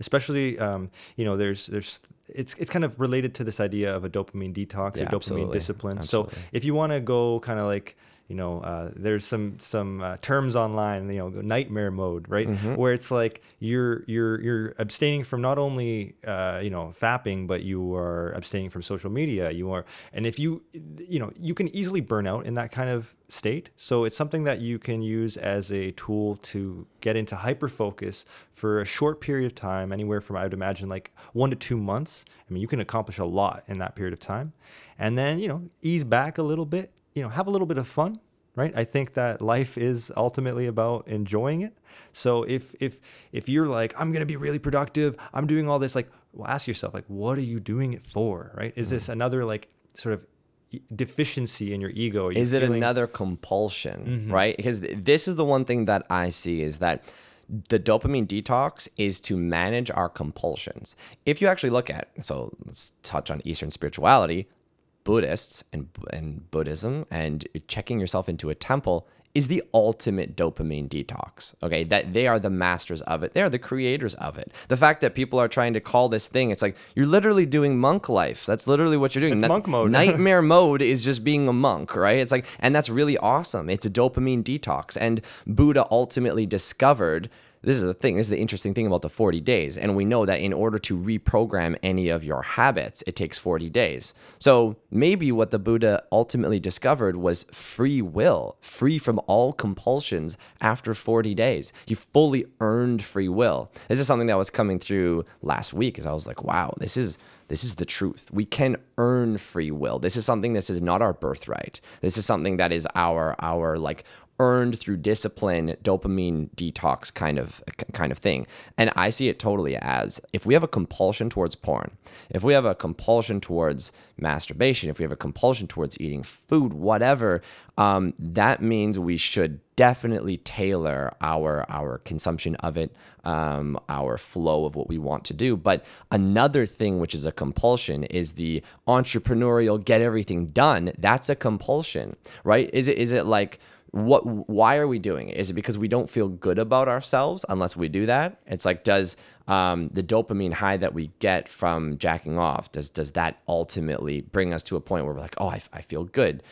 Speaker 2: especially um, you know there's there's it's it's kind of related to this idea of a dopamine detox,
Speaker 1: Yeah,
Speaker 2: a dopamine
Speaker 1: absolutely.
Speaker 2: discipline.
Speaker 1: Absolutely.
Speaker 2: So if you want to go kind of like you know uh, there's some some uh, terms online you know nightmare mode right?
Speaker 1: Mm-hmm.
Speaker 2: where it's like you're you're you're abstaining from not only uh, you know fapping but you are abstaining from social media. You are and if you you know you can easily burn out in that kind of state. So it's something that you can use as a tool to get into hyper focus for a short period of time anywhere from i would imagine like one to two months. I mean you can accomplish a lot in that period of time. And then you know ease back a little bit you know have a little bit of fun right i think that life is ultimately about enjoying it so if if if you're like i'm going to be really productive i'm doing all this like well ask yourself like what are you doing it for right is this another like sort of deficiency in your ego you
Speaker 1: Is it
Speaker 2: feeling-
Speaker 1: another compulsion,
Speaker 2: Mm-hmm.
Speaker 1: right? Because th- this is the one thing that I see is that the dopamine detox is to manage our compulsions. If you actually look at, so let's touch on Eastern spirituality, Buddhists and and Buddhism and checking yourself into a temple is the ultimate dopamine detox. Okay, that they are the masters of it. They are the creators of it. The fact that people are trying to call this thing, it's like you're literally doing monk life. That's literally what you're doing.
Speaker 2: It's
Speaker 1: Ni-
Speaker 2: monk mode.
Speaker 1: Nightmare mode is just being a monk, right? It's like, and that's really awesome. It's a dopamine detox. And Buddha ultimately discovered this is the thing, this is the interesting thing about the 40 days. And we know that in order to reprogram any of your habits, it takes 40 days. So maybe what the Buddha ultimately discovered was free will, free from all compulsions after 40 days. You fully earned free will. This is something that was coming through last week as I was like, wow, this is this is the truth. We can earn free will. This is something this is not our birthright. This is something that is our our like earned through discipline dopamine detox kind of kind of thing. And i see it totally as if we have a compulsion towards porn if we have a compulsion towards masturbation if we have a compulsion towards eating food whatever um, that means we should definitely tailor our our consumption of it um, our flow of what we want to do. But another thing which is a compulsion is the entrepreneurial get everything done. That's a compulsion right? Is it is it like what why are we doing it? Is it because we don't feel good about ourselves unless we do that? It's like does um, the dopamine high that we get from jacking off does does that ultimately bring us to a point where we're like oh i, I feel good?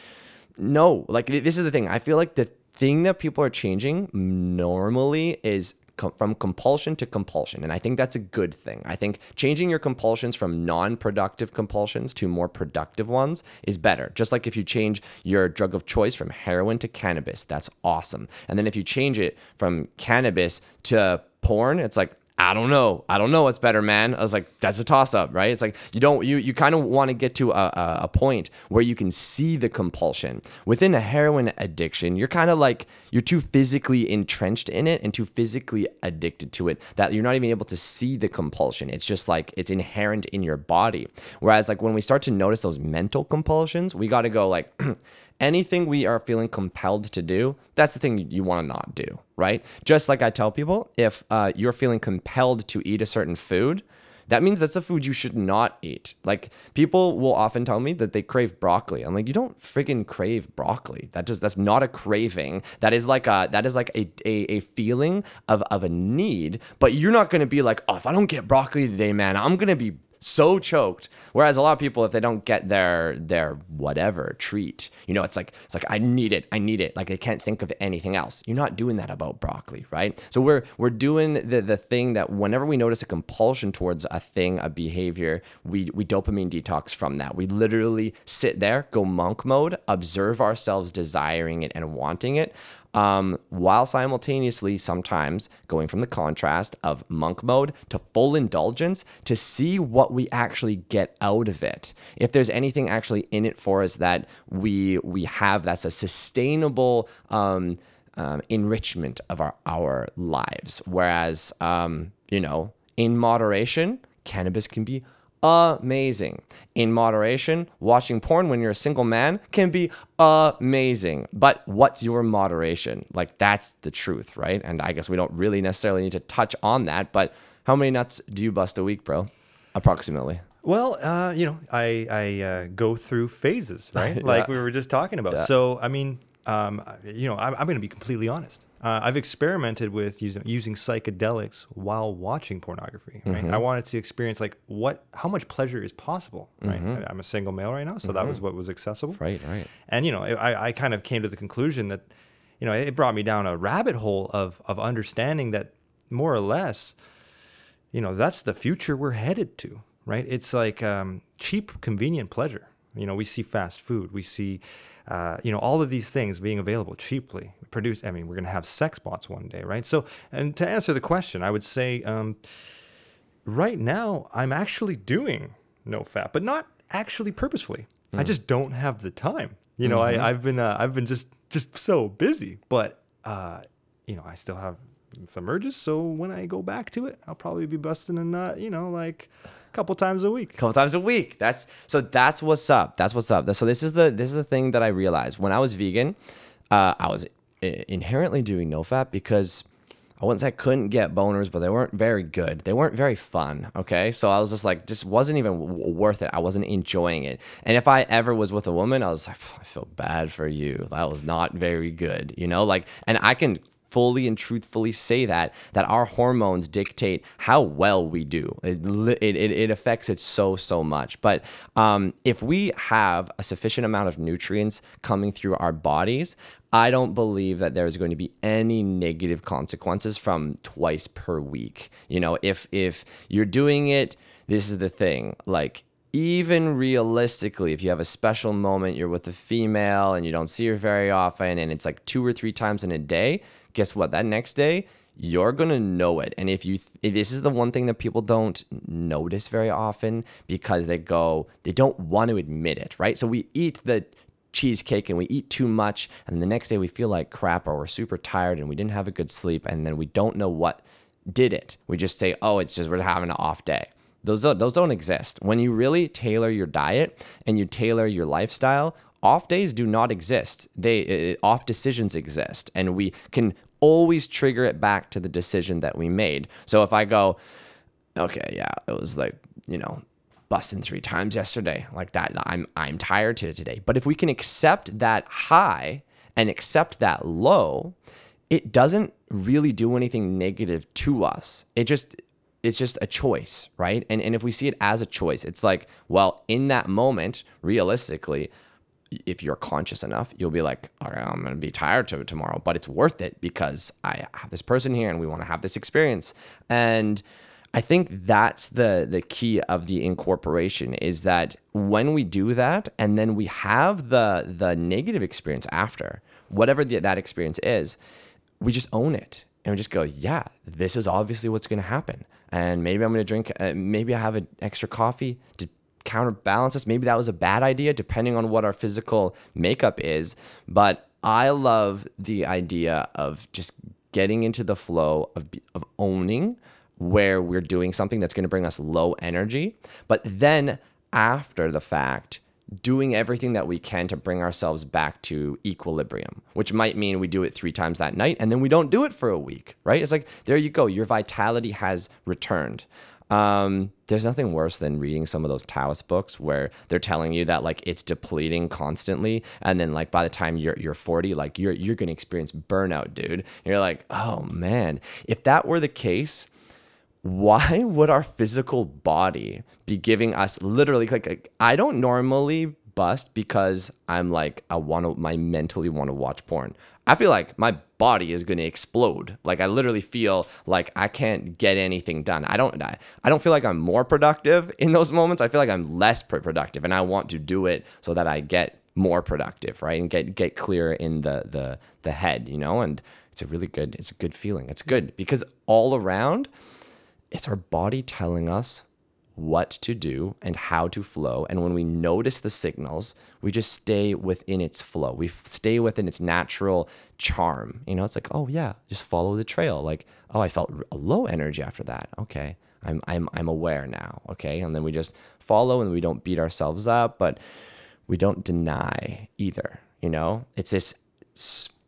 Speaker 1: No like this is the thing. I feel like the thing that people are changing normally is com- from compulsion to compulsion and i think that's a good thing. I think changing your compulsions from non-productive compulsions to more productive ones is better. Just like if you change your drug of choice from heroin to cannabis that's awesome. And then if you change it from cannabis to porn it's like I don't know. I don't know what's better, man. I was like, that's a toss up, right? It's like you don't you you kind of want to get to a, a, a point where you can see the compulsion. Within a heroin addiction, you're kind of like you're too physically entrenched in it and too physically addicted to it that you're not even able to see the compulsion. It's just like it's inherent in your body. Whereas like when we start to notice those mental compulsions, we got to go like anything we are feeling compelled to do, that's the thing you want to not do, right? Just like I tell people, if uh, you're feeling compelled to eat a certain food, that means that's a food you should not eat. Like people will often tell me that they crave broccoli. I'm like, you don't friggin' crave broccoli. That just that's not a craving. That is like a that is like a a, a feeling of of a need. But you're not gonna be like, oh, if I don't get broccoli today, man, I'm gonna be so choked. Whereas a lot of people, if they don't get their their whatever treat, you know, it's like it's like I need it, I need it. Like they can't think of anything else. You're not doing that about broccoli, right? So we're we're doing the the thing that whenever we notice a compulsion towards a thing, a behavior, we we dopamine detox from that. We literally sit there, go monk mode, observe ourselves desiring it and wanting it um, while simultaneously sometimes going from the contrast of monk mode to full indulgence to see what we actually get out of it. If there's anything actually in it for us that we we have that's a sustainable um, um, enrichment of our our lives. Whereas um, you know, in moderation, cannabis can be amazing. In moderation, watching porn when you're a single man can be amazing. But what's your moderation? Like, that's the truth, right? And I guess we don't really necessarily need to touch on that. But how many nuts do you bust a week, bro? Approximately.
Speaker 2: Well, uh, you know, I I uh, go through phases, right? Like
Speaker 1: Yeah.
Speaker 2: we were just talking about.
Speaker 1: Yeah.
Speaker 2: So, I mean, um, you know, I'm, I'm going to be completely honest. Uh, I've experimented with using, using psychedelics while watching pornography. Right,
Speaker 1: Mm-hmm.
Speaker 2: I wanted to experience like what, how much pleasure is possible. Right,
Speaker 1: Mm-hmm.
Speaker 2: I'm a single male right now, so that was what was accessible.
Speaker 1: Right, right.
Speaker 2: And you know, I, I kind of came to the conclusion that, you know, it brought me down a rabbit hole of of understanding that more or less, you know, that's the future we're headed to, right? It's like um, cheap, convenient pleasure. You know, we see fast food, we see, uh, you know, all of these things being available cheaply. Produce. I mean, we're gonna have sex bots one day, right? So, and to answer the question, I would say. Um, right now I'm actually doing no fap, but not actually purposefully. I just don't have the time. You know, I, I've been uh, I've been just just so busy, but uh, you know, I still have some urges. So when I go back to it, I'll probably be busting a nut. You know, like couple times a week.
Speaker 1: couple times a week. That's so that's what's up. That's what's up. So this is the this is the thing that I realized when I was vegan. Uh, I was inherently doing no fap because I wouldn't say I couldn't get boners, but they weren't very good. They weren't very fun. Okay, so I was just like, just wasn't even w- worth it. I wasn't enjoying it. And if I ever was with a woman, I was like, I feel bad for you. That was not very good. You know, like, and I can fully and truthfully say that that our hormones dictate how well we do. It it, it, affects it so so much. But um, if we have a sufficient amount of nutrients coming through our bodies, I don't believe that there's going to be any negative consequences from twice per week. You know, if if you're doing it, this is the thing, like even realistically, if you have a special moment, you're with a female and you don't see her very often, and it's like two or three times in a day, guess what? That next day, you're gonna know it. And if you, th- this is the one thing that people don't notice very often because they go, they don't want to admit it, right? So we eat the cheesecake and we eat too much, and the next day we feel like crap or we're super tired and we didn't have a good sleep, and then we don't know what did it. We just say, oh, it's just we're having an off day. Those don't, those don't exist. When you really tailor your diet and you tailor your lifestyle, off days do not exist. They uh, off decisions exist, and we can always trigger it back to the decision that we made. So if I go, okay, yeah, it was like you know busting three times yesterday, like that. I'm I'm tired to today. But if we can accept that high and accept that low, it doesn't really do anything negative to us. It just it's just a choice, right? And and if we see it as a choice, it's like, well, in that moment, realistically, if you're conscious enough, you'll be like, okay, I'm gonna be tired to tomorrow, but it's worth it because I have this person here and we want to have this experience. And I think that's the the key of the incorporation is that when we do that and then we have the the negative experience after, whatever the, that experience is, we just own it and we just go, yeah, this is obviously what's going to happen. And maybe I'm going to drink, uh, maybe I have an extra coffee to counterbalance this. Maybe that was a bad idea, depending on what our physical makeup is. But I love the idea of just getting into the flow of, of owning where we're doing something that's going to bring us low energy. But then after the fact, doing everything that we can to bring ourselves back to equilibrium, which might mean we do it three times that night and then we don't do it for a week, right? It's like, there you go, your vitality has returned. Um, there's nothing worse than reading some of those Taoist books where they're telling you that like it's depleting constantly, and then like by the time you're you're 40, like you're you're gonna experience burnout, dude. And you're like, oh man, if that were the case, why would our physical body be giving us literally like, like I don't normally bust because I'm like I want to my mentally want to watch porn. I feel like my body is going to explode. Like I literally feel like I can't get anything done. I don't I, I don't feel like I'm more productive in those moments. I feel like I'm less productive and I want to do it so that I get more productive, right? And get get clear in the the the head, you know? And it's a really good it's a good feeling. It's good because all around it's our body telling us what to do and how to flow. And when we notice the signals, we just stay within its flow. We stay within its natural charm. You know, it's like, oh yeah, just follow the trail. Like, oh, I felt low energy after that. Okay. I'm I'm I'm aware now. Okay. And then we just follow and we don't beat ourselves up, but we don't deny either. You know, it's this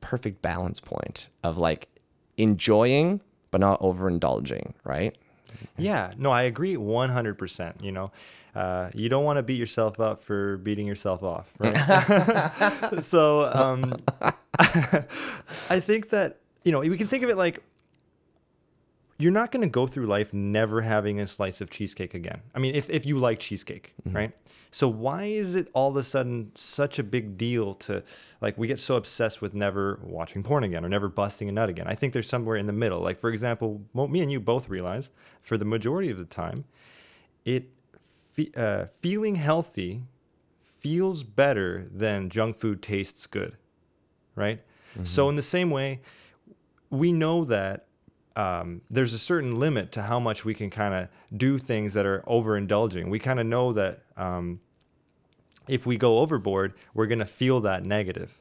Speaker 1: perfect balance point of like enjoying but not overindulging, right?
Speaker 2: Yeah, no, I agree 100%. You know, uh, you don't want to beat yourself up for beating yourself off, right? so um, I think that, you know, we can think of it like you're not going to go through life never having a slice of cheesecake again. I mean, if, if you like cheesecake, mm-hmm. right? So why is it all of a sudden such a big deal to like we get so obsessed with never watching porn again or never busting a nut again? I think there's somewhere in the middle. Like for example, me and you both realize for the majority of the time, it uh, feeling healthy feels better than junk food tastes good, right? Mm-hmm. So in the same way, we know that um, there's a certain limit to how much we can kind of do things that are overindulging. We kind of know that um, if we go overboard, we're going to feel that negative.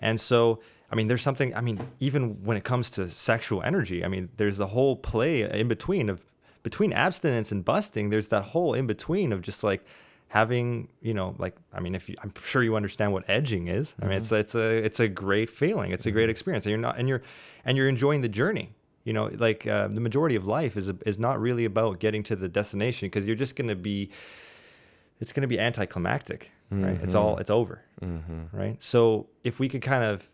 Speaker 2: And so, I mean, there's something, I mean, even when it comes to sexual energy, I mean, there's a whole play in between of between abstinence and busting, there's that whole in between of just like having, you know, like I mean, if you, I'm sure you understand what edging is. I mean, mm-hmm. it's it's a it's a great feeling. It's a great mm-hmm. experience. And you're not and you're and you're enjoying the journey you know like uh, the majority of life is is not really about getting to the destination because you're just going to be it's going to be anticlimactic mm-hmm. right it's all mm-hmm. it's over mm-hmm. right so if we could kind of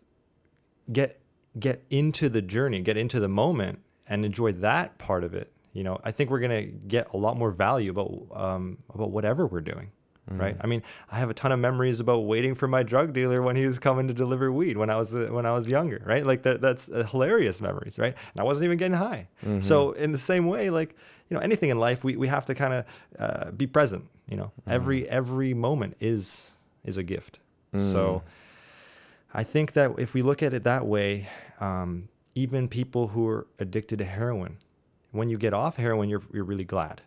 Speaker 2: get get into the journey get into the moment and enjoy that part of it you know i think we're going to get a lot more value about um, about whatever we're doing mm. right? I mean, I have a ton of memories about waiting for my drug dealer when he was coming to deliver weed when I was uh, when I was younger, right? Like that that's uh, hilarious memories, right? And I wasn't even getting high. Mm-hmm. So in the same way, like you know, anything in life, we we have to kind of uh, be present. You know, mm. every every moment is is a gift. Mm. So I think that if we look at it that way, um, even people who are addicted to heroin, when you get off heroin, you're you're really glad.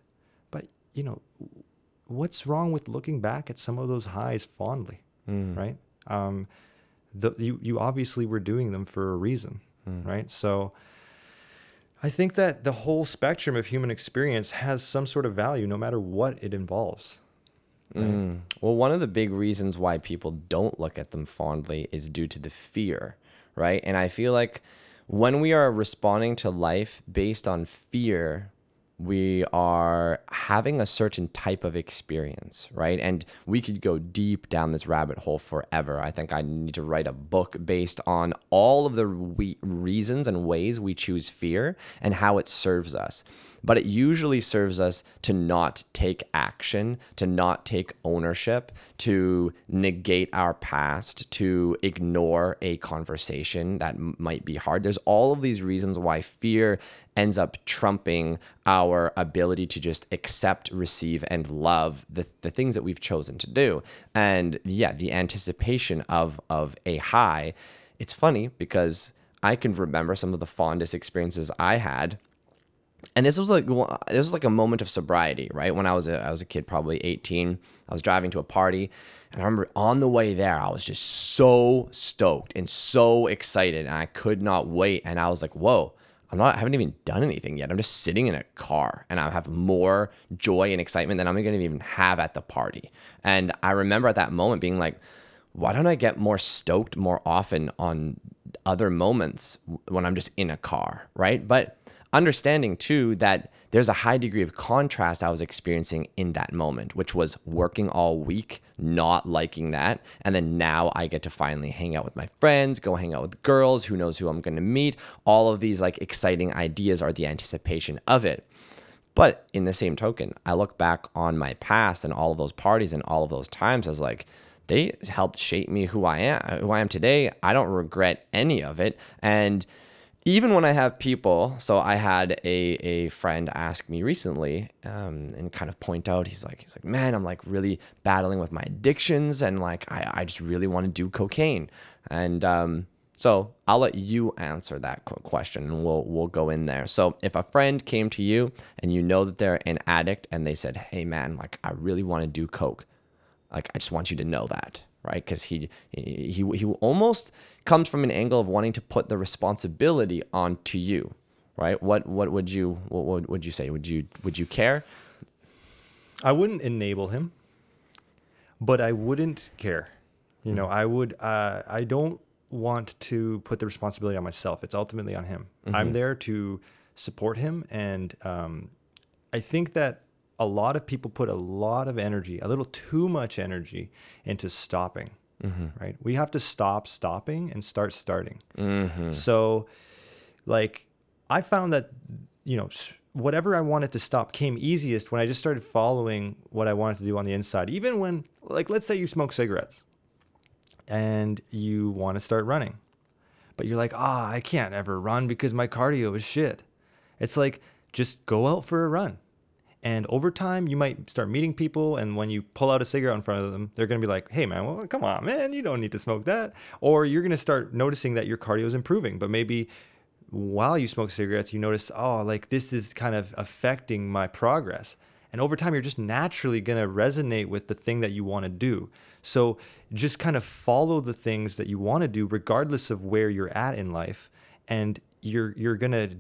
Speaker 2: But you know, what's wrong with looking back at some of those highs fondly, mm. right? Um, the, you you obviously were doing them for a reason, mm. right? So I think that the whole spectrum of human experience has some sort of value, no matter what it involves.
Speaker 1: Right? Mm. Well, one of the big reasons why people don't look at them fondly is due to the fear, right? And I feel like when we are responding to life based on fear, we are having a certain type of experience, right? And we could go deep down this rabbit hole forever. I think I need to write a book based on all of the re- reasons and ways we choose fear and how it serves us but it usually serves us to not take action, to not take ownership, to negate our past, to ignore a conversation that might be hard. There's all of these reasons why fear ends up trumping our ability to just accept, receive, and love the, the things that we've chosen to do. And yeah, the anticipation of of a high. It's funny because I can remember some of the fondest experiences I had and this was like this was like a moment of sobriety, right? When I was a I was a kid, probably 18. I was driving to a party, and I remember on the way there, I was just so stoked and so excited, and I could not wait. And I was like, "Whoa!" I'm not. I haven't even done anything yet. I'm just sitting in a car, and I have more joy and excitement than I'm going to even have at the party. And I remember at that moment being like, "Why don't I get more stoked more often on other moments when I'm just in a car?" Right? But understanding too that there's a high degree of contrast I was experiencing in that moment, which was working all week, not liking that. And then now I get to finally hang out with my friends, go hang out with girls, who knows who I'm going to meet. All of these like exciting ideas are the anticipation of it. But in the same token, I look back on my past and all of those parties and all of those times as like, they helped shape me who I am, who I am today. I don't regret any of it. And even when I have people, so I had a, a friend ask me recently um, and kind of point out, he's like, he's like, man, I'm like really battling with my addictions and like I, I just really want to do cocaine. And um, so I'll let you answer that question and we'll, we'll go in there. So if a friend came to you and you know that they're an addict and they said, hey man, like I really want to do coke, like I just want you to know that right? Because he, he he almost comes from an angle of wanting to put the responsibility onto you, right? What what would you what, would you say? Would you would you care?
Speaker 2: I wouldn't enable him, but I wouldn't care. You know, I would. Uh, I don't want to put the responsibility on myself. It's ultimately on him. Mm-hmm. I'm there to support him, and um, I think that a lot of people put a lot of energy, a little too much energy, into stopping. Mm-hmm. Right? We have to stop stopping and start starting. Mm-hmm. So, like, I found that you know whatever I wanted to stop came easiest when I just started following what I wanted to do on the inside. Even when, like, let's say you smoke cigarettes and you want to start running, but you're like, ah, oh, I can't ever run because my cardio is shit. It's like, just go out for a run. And over time, you might start meeting people, and when you pull out a cigarette in front of them, they're to be like, "Hey, man, well, come on, man, you don't need to smoke that." Or you're to start noticing that your cardio is improving, but maybe while you smoke cigarettes, you notice, "Oh, like this is kind of affecting my progress." And over time, you're just naturally to resonate with the thing that you want to do. So just kind of follow the things that you want to do, regardless of where you're at in life, and you're you're to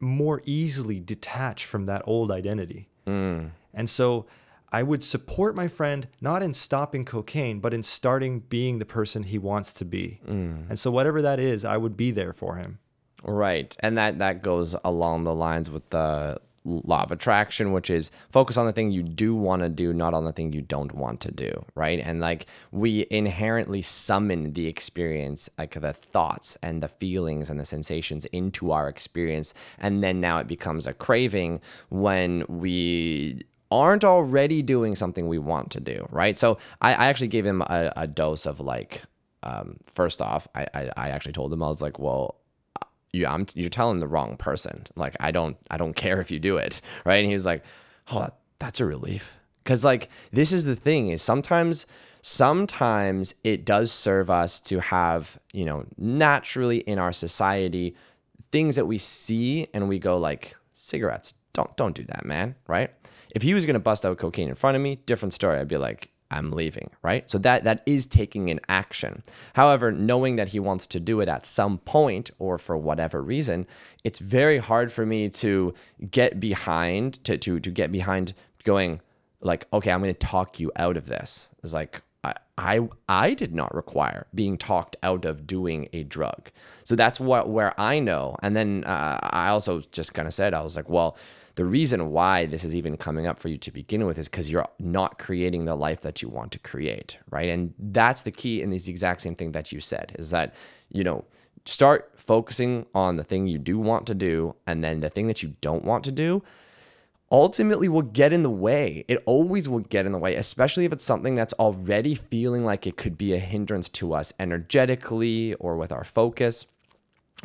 Speaker 2: more easily detach from that old identity. Mm. And so I would support my friend not in stopping cocaine, but in starting being the person he wants to be. Mm. And so whatever that is, I would be there for him.
Speaker 1: Right. And that that goes along the lines with the law of attraction, which is focus on the thing you do want to do, not on the thing you don't want to do, right? And like we inherently summon the experience, like the thoughts and the feelings and the sensations into our experience. And then now it becomes a craving when we aren't already doing something we want to do, right? So I, I actually gave him a, a dose of like, um, first off, I, I, I actually told him, I was like, well, you I'm you're telling the wrong person. Like I don't I don't care if you do it, right? And he was like, "Oh, that's a relief." Cuz like this is the thing is sometimes sometimes it does serve us to have, you know, naturally in our society things that we see and we go like cigarettes. Don't don't do that, man, right? If he was going to bust out cocaine in front of me, different story. I'd be like, I'm leaving, right? So that that is taking an action. However, knowing that he wants to do it at some point or for whatever reason, it's very hard for me to get behind to to to get behind going like, okay, I'm going to talk you out of this. It's like I, I I did not require being talked out of doing a drug. So that's what where I know. And then uh, I also just kind of said I was like, well, the reason why this is even coming up for you to begin with is because you're not creating the life that you want to create, right? And that's the key in this exact same thing that you said is that, you know, start focusing on the thing you do want to do and then the thing that you don't want to do ultimately will get in the way. It always will get in the way, especially if it's something that's already feeling like it could be a hindrance to us energetically or with our focus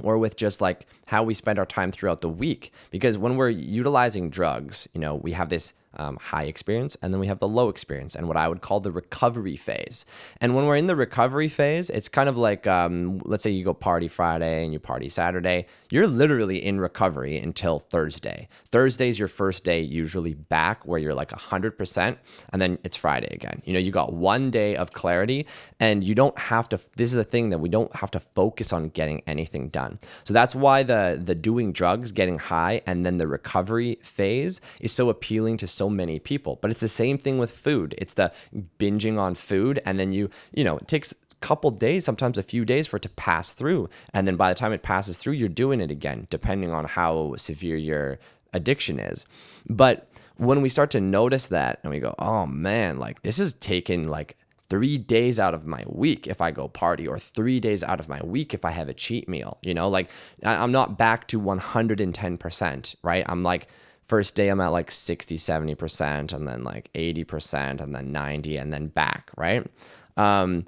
Speaker 1: or with just like how we spend our time throughout the week. Because when we're utilizing drugs, you know, we have this um, high experience and then we have the low experience and what I would call the recovery phase. And when we're in the recovery phase, it's kind of like, um, let's say you go party Friday and you party Saturday, you're literally in recovery until Thursday. Thursday is your first day usually back where you're like 100% and then it's Friday again. You know, you got one day of clarity and you don't have to, this is the thing that we don't have to focus on getting anything done. So that's why the, the doing drugs, getting high, and then the recovery phase is so appealing to so many people. But it's the same thing with food. It's the binging on food and then you, you know, it takes a couple days, sometimes a few days for it to pass through. And then by the time it passes through, you're doing it again, depending on how severe your addiction is. But when we start to notice that and we go, oh man, like this is taking like three days out of my week if I go party, or three days out of my week if I have a cheat meal, you know, like I'm not back to 110%, right? I'm like, first day I'm at like 60, 70%, and then like 80%, and then 90, and then back, right? Um,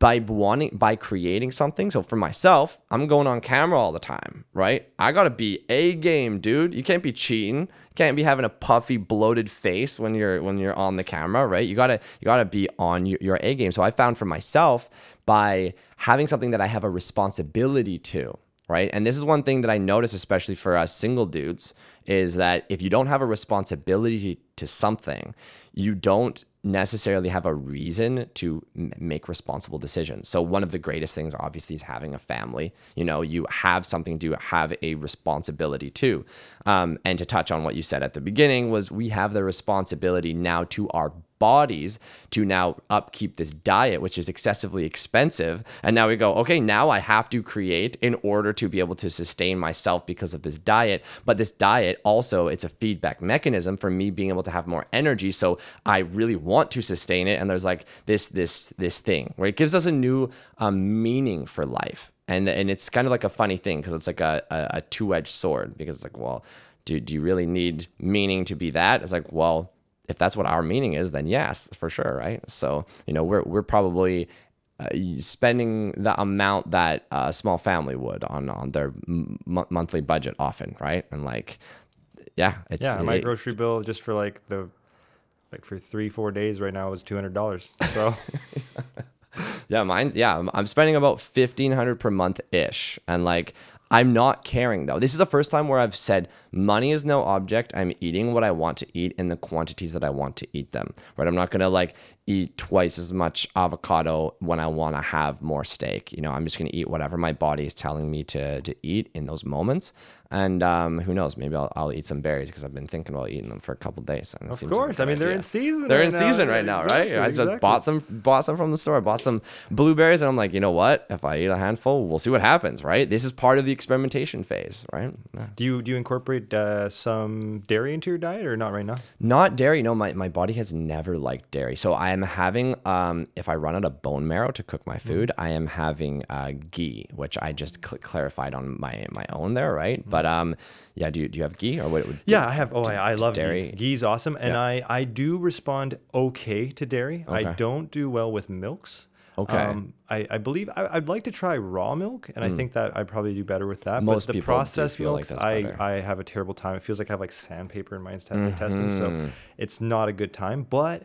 Speaker 1: by wanting by creating something so for myself i'm going on camera all the time right? I gotta be a game dude. You can't be cheating. You can't be having a puffy bloated face when you're when you're on the camera right? You gotta you gotta be on your, your a game. So i found for myself by having something that i have a responsibility to right? And this is one thing that i notice especially for us single dudes is that if you don't have a responsibility to something you don't necessarily have a reason to make responsible decisions. So one of the greatest things obviously is having a family. You know, you have something to have a responsibility to. Um, and to touch on what you said at the beginning was we have the responsibility now to our bodies to now upkeep this diet, which is excessively expensive. And now we go, okay, now I have to create in order to be able to sustain myself because of this diet. But this diet also, it's a feedback mechanism for me being able to have more energy. So I really want to sustain it. And there's like this, this, this thing where it gives us a new um, meaning for life. And, and it's kind of like a funny thing because it's like a, a, a two edged sword because it's like, well, do, do you really need meaning to be that? It's like, well, if that's what our meaning is, then yes, for sure, right? So you know, we're we're probably uh, spending the amount that a small family would on on their m- monthly budget often, right? And like, yeah, it's
Speaker 2: yeah. My
Speaker 1: it-
Speaker 2: grocery bill just for like the like for three four days right now was two hundred dollars. So
Speaker 1: Yeah, mine. Yeah, I'm, I'm spending about fifteen hundred per month ish, and like I'm not caring though. This is the first time where I've said money is no object. I'm eating what I want to eat in the quantities that I want to eat them. Right? I'm not gonna like eat twice as much avocado when I want to have more steak. You know, I'm just gonna eat whatever my body is telling me to to eat in those moments. And um, who knows? Maybe I'll, I'll eat some berries because I've been thinking about eating them for a couple days. And it
Speaker 2: of
Speaker 1: seems like
Speaker 2: course, I mean they're in season.
Speaker 1: They're
Speaker 2: right
Speaker 1: in
Speaker 2: now.
Speaker 1: season right now,
Speaker 2: exactly,
Speaker 1: right? I just
Speaker 2: exactly.
Speaker 1: bought some bought some from the store. I bought some blueberries, and I'm like, you know what? If I eat a handful, we'll see what happens, right? This is part of the experimentation phase, right? Yeah.
Speaker 2: Do you do you incorporate uh, some dairy into your diet or not right now?
Speaker 1: Not dairy. No, my, my body has never liked dairy. So I am having, um, if I run out of bone marrow to cook my food, I am having uh, ghee, which I just cl- clarified on my my own there, right? But um, yeah. Do you, do you have ghee or what? would-
Speaker 2: Yeah, I have. Oh, I, I love
Speaker 1: dairy?
Speaker 2: dairy. Ghee's awesome, and
Speaker 1: Yeah.
Speaker 2: I I do respond okay to dairy. I don't do well with milks.
Speaker 1: Okay.
Speaker 2: Um, I, I believe I, I'd like to try raw milk, and I think that I'd probably do better with that.
Speaker 1: Mm. Most
Speaker 2: but the
Speaker 1: do
Speaker 2: processed
Speaker 1: feel like
Speaker 2: milks,
Speaker 1: that's
Speaker 2: I. I have a terrible time. It feels like I have like sandpaper in my intestines,
Speaker 1: Mm-hmm.
Speaker 2: so it's not a good time. But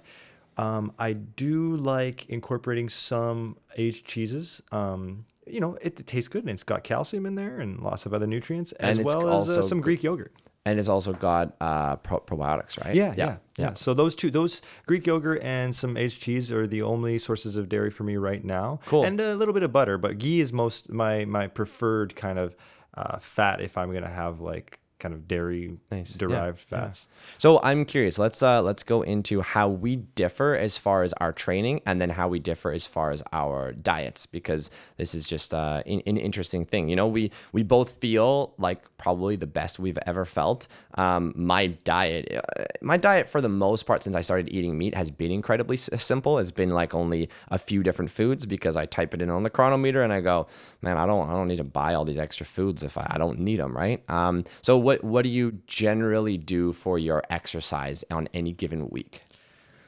Speaker 2: um, I do like incorporating some aged cheeses. Um, you know, it, it tastes good, and it's got calcium in there and lots of other nutrients, as well as uh, some Greek yogurt.
Speaker 1: and it's also got uh, pro- probiotics, right?
Speaker 2: Yeah, yeah, yeah, So those two, those Greek yogurt and some aged cheese are the only sources of dairy for me right now.
Speaker 1: Cool.
Speaker 2: And a little bit of butter, but ghee is most my my preferred kind of uh, fat if I'm gonna have like kind of dairy
Speaker 1: nice.
Speaker 2: derived
Speaker 1: yeah.
Speaker 2: fats.
Speaker 1: So I'm curious. Let's uh let's go into how we differ as far as our training, and then how we differ as far as our diets, because this is just uh, an, an interesting thing. You know, we we both feel like probably the best we've ever felt. Um, my diet, uh, my diet for the most part since I started eating meat has been incredibly s- simple. It's been like only a few different foods because I type it in on the Cronometer and I go, man, I don't I don't need to buy all these extra foods if I, I don't need them, right? Um, so what what do you generally do for your exercise on any given week?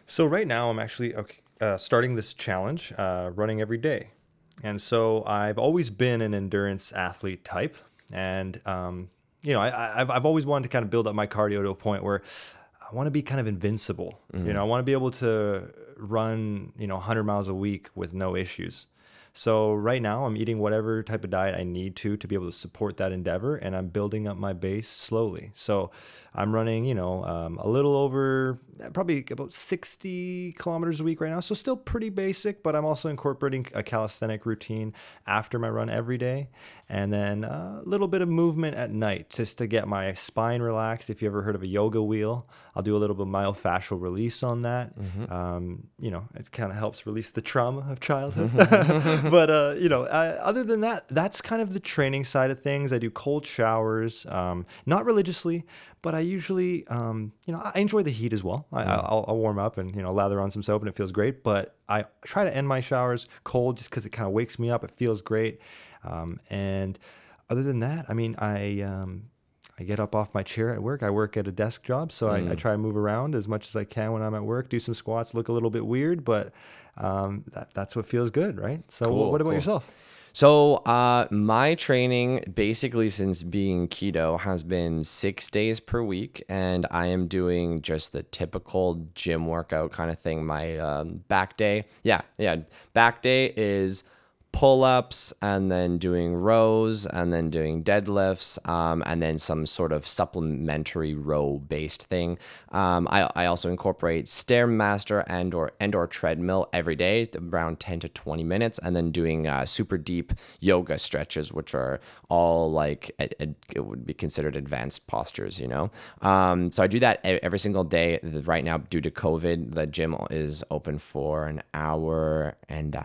Speaker 2: So right now I'm actually okay, uh, starting this challenge, uh, running every day, and so I've always been an endurance athlete type, and um, you know I, I've I've always wanted to kind of build up my cardio to a point where I want to be kind of invincible. You know, I want to be able to run you know 100 miles a week with no issues. So right now I'm eating whatever type of diet I need to to be able to support that endeavor, and I'm building up my base slowly. So I'm running, you know, um, a little over probably about 60 kilometers a week right now. So still pretty basic, but I'm also incorporating a calisthenic routine after my run every day, and then a little bit of movement at night just to get my spine relaxed. If you ever heard of a yoga wheel, I'll do a little bit of myofascial release on that. Um, you know, it kind of helps release the trauma of childhood. but uh, you know, uh, other than that, that's kind of the training side of things. I do cold showers, um, not religiously, but I usually, um, you know, I enjoy the heat as well. I, I'll, I'll warm up and you know lather on some soap and it feels great. But I try to end my showers cold just because it kind of wakes me up. It feels great, um, and other than that, I mean, I um, I get up off my chair at work. I work at a desk job, so I,
Speaker 1: Mm.
Speaker 2: I try to move around as much as I can when I'm at work. Do some squats, look a little bit weird, but um, that, that's what feels good, right? So,
Speaker 1: Cool,
Speaker 2: what about
Speaker 1: cool.
Speaker 2: yourself?
Speaker 1: So, uh, my training basically since being keto has been six days per week, and I am doing just the typical gym workout kind of thing. My um, back day, yeah, yeah, back day is pull ups and then doing rows and then doing deadlifts um, and then some sort of supplementary row based thing. Um, I, I also incorporate Stairmaster and or and or treadmill every day, around 10 to 20 minutes, and then doing uh, super deep yoga stretches, which are all like it, it, would be considered advanced postures, you know. Um, so I do that every single day. Right now, due to COVID, the gym is open for an hour and. Uh,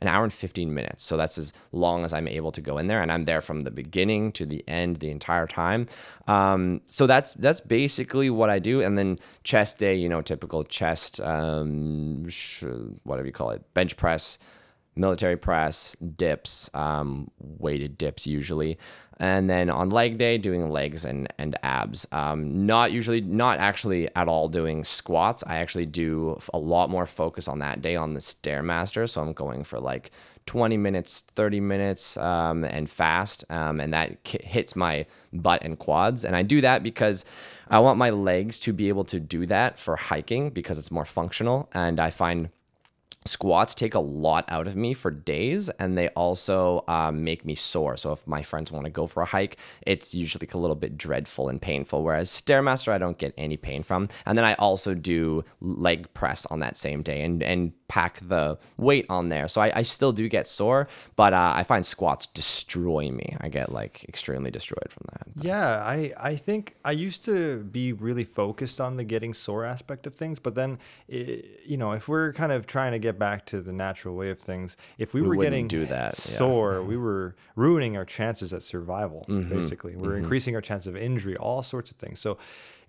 Speaker 1: an hour and 15 minutes. So that's as long as I'm able to go in there and I'm there from the beginning to the end the entire time. Um, so that's that's basically what I do and then chest day, you know, typical chest um whatever you call it, bench press, military press, dips, um, weighted dips usually. And then on leg day, doing legs and, and abs. Um, not usually, not actually at all doing squats. I actually do a lot more focus on that day on the Stairmaster. So I'm going for like 20 minutes, 30 minutes, um, and fast. Um, and that ki- hits my butt and quads. And I do that because I want my legs to be able to do that for hiking because it's more functional. And I find squats take a lot out of me for days and they also um, make me sore. So if my friends want to go for a hike it's usually a little bit dreadful and painful whereas stairmaster i don't get any pain from. And then i also do leg press on that same day and and pack the weight on there so i, I still do get sore but uh, i find squats destroy me i get like extremely destroyed from that
Speaker 2: Yeah, I, I think I used to be really focused on the getting sore aspect of things, but then, i you know, if we're kind of trying to get back to the natural way of things, if we, were getting
Speaker 1: do that, yeah.
Speaker 2: sore, we were ruining our chances at survival,
Speaker 1: Mm-hmm.
Speaker 2: basically. We're increasing our chance of injury, all sorts of things. So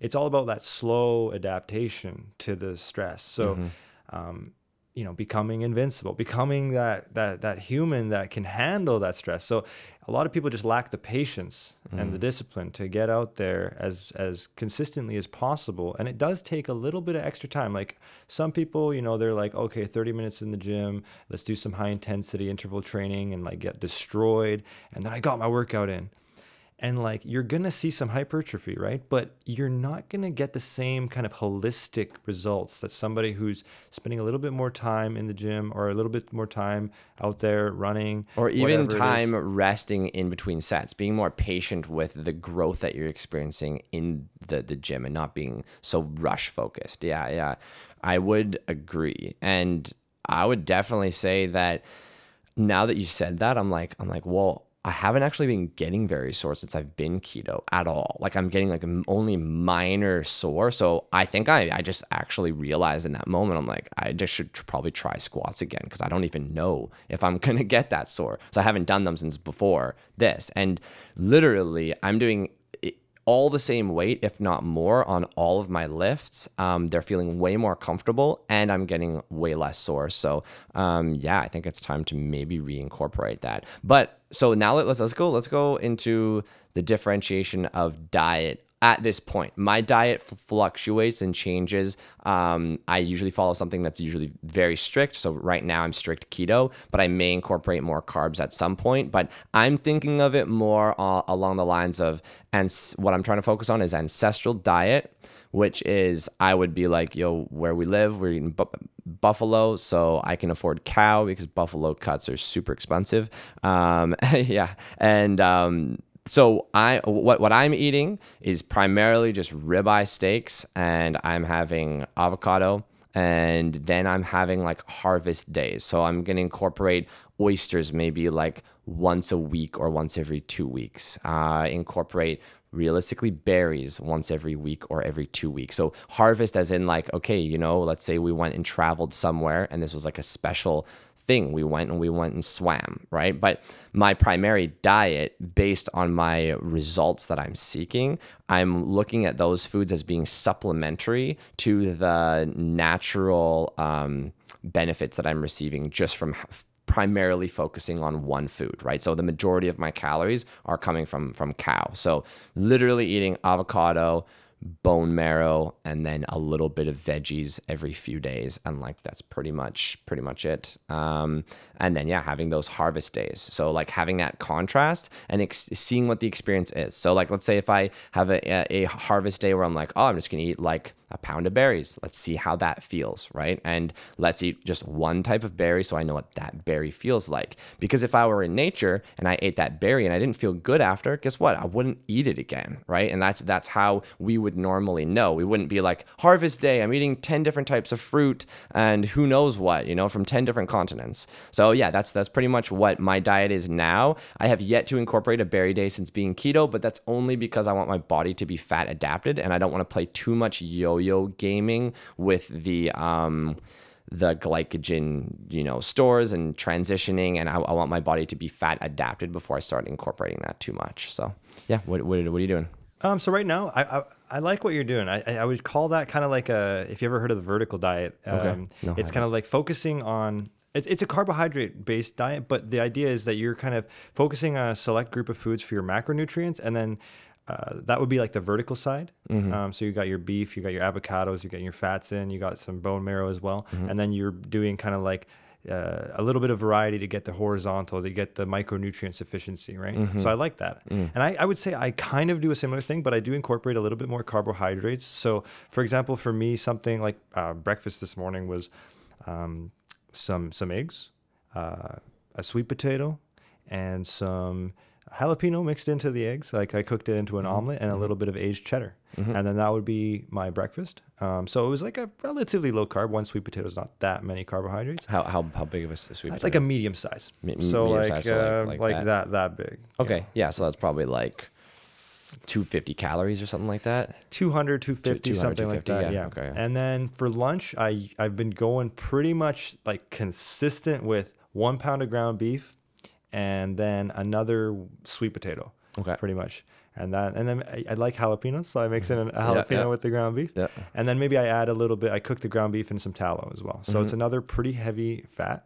Speaker 2: it's all about that slow adaptation to the stress. So,
Speaker 1: Mm-hmm.
Speaker 2: um, you know becoming invincible becoming that that that human that can handle that stress. So a lot of people just lack the patience and the mm. discipline to get out there as as consistently as possible. And it does take a little bit of extra time. Like some people you know they're like okay 30 minutes in the gym let's do some high intensity interval training and like get destroyed and then i got my workout in and like you're gonna see some hypertrophy, right? But you're not gonna get the same kind of holistic results that somebody who's spending a little bit more time in the gym or a little bit more time out there running,
Speaker 1: or even
Speaker 2: whatever it is.
Speaker 1: time resting in between sets being more patient with the growth that you're experiencing in the, the gym and not being so rush focused yeah yeah i would agree and i would definitely say that now that you said that i'm like i'm like well I haven't actually been getting very sore since I've been keto at all. Like I'm getting like only minor sore. So I think I, I just actually realized in that moment, I'm like, I just should probably try squats again because I don't even know if I'm going to get that sore. So I haven't done them since before this. And literally, I'm doing all the same weight, if not more, on all of my lifts. Um, they're feeling way more comfortable, and I'm getting way less sore. So, um, yeah, I think it's time to maybe reincorporate that. But so now let, let's let's go let's go into the differentiation of diet at this point. My diet fluctuates and changes. Um, I usually follow something that's usually very strict. So right now I'm strict keto, but I may incorporate more carbs at some point. But I'm thinking of it more uh, along the lines of, and what I'm trying to focus on is ancestral diet, which is I would be like, yo, where we live, we're eating bu- buffalo, so I can afford cow because buffalo cuts are super expensive. Um, yeah, and um, so I what what I'm eating is primarily just ribeye steaks, and I'm having avocado, and then I'm having like harvest days. So I'm gonna incorporate oysters maybe like once a week or once every two weeks. Uh, incorporate realistically berries once every week or every two weeks. So harvest as in like, okay, you know, let's say we went and traveled somewhere and this was like a special thing. We went and we went and swam, right? But my primary diet, based on my results that I'm seeking, I'm looking at those foods as being supplementary to the natural um, benefits that I'm receiving just from primarily focusing on one food, right? So the majority of my calories are coming from from cow. So literally eating avocado, bone marrow and then a little bit of veggies every few days and like that's pretty much pretty much it. Um, and then yeah having those harvest days. So like having that contrast and ex- seeing what the experience is. So like let's say if i have a, a, a harvest day where i'm like oh i'm just gonna eat like a pound of berries. Let's see how that feels, right? And let's eat just one type of berry so I know what that berry feels like. Because if I were in nature and I ate that berry and I didn't feel good after, guess what? I wouldn't eat it again, right? And that's that's how we would normally know. We wouldn't be like harvest day, I'm eating 10 different types of fruit and who knows what, you know, from 10 different continents. So yeah, that's that's pretty much what my diet is now. I have yet to incorporate a berry day since being keto, but that's only because I want my body to be fat adapted and I don't want to play too much yo-yo gaming with the um the glycogen, you know, stores and transitioning, and I, I, want my body to be fat adapted before I start incorporating that too much. So, yeah, what what, what are you doing?
Speaker 2: Um, so right now, I, I, I like what you're doing. I I would call that kind of like a if you ever heard of the vertical diet. Um, okay. No, it's kind of like focusing on it's, it's a carbohydrate based diet, but the idea is that you're kind of focusing on a select group of foods for your macronutrients, and then uh, that would be like the vertical side. Mm-hmm. Um, so you got your beef, you got your avocados, you got your fats in, you got some bone marrow as well, mm-hmm. and then you're doing kind of like uh, a little bit of variety to get the horizontal, to get the micronutrient sufficiency, right? Mm-hmm. So I like that. Mm. And I, I, would say I kind of do a similar thing, but I do incorporate a little bit more carbohydrates. So, for example, for me, something like uh, breakfast this morning was um, some some eggs, uh, a sweet potato, and some jalapeno mixed into the eggs. Like I cooked it into an mm-hmm. omelet and a little bit of aged cheddar. Mm-hmm. And then that would be my breakfast. Um, so it was like a relatively low carb. One sweet potato is not that many carbohydrates.
Speaker 1: How, how, how big of a sweet potato?
Speaker 2: Like a medium size. Me- so medium like, size, so uh, like, like, like that. that. big.
Speaker 1: Okay. Yeah. yeah. So that's probably like 250 calories or something like that
Speaker 2: 200 250 200, something 250, like that yeah. yeah. okay and then for lunch i i've been going pretty much like consistent with one pound of ground beef and then another sweet potato. Okay. Pretty much. And that, and then I, I like jalapenos, so I mix in a jalapeno yeah, yeah. with the ground beef. Yeah. And then maybe I add a little bit. I cook the ground beef in some tallow as well. So mm-hmm. it's another pretty heavy fat.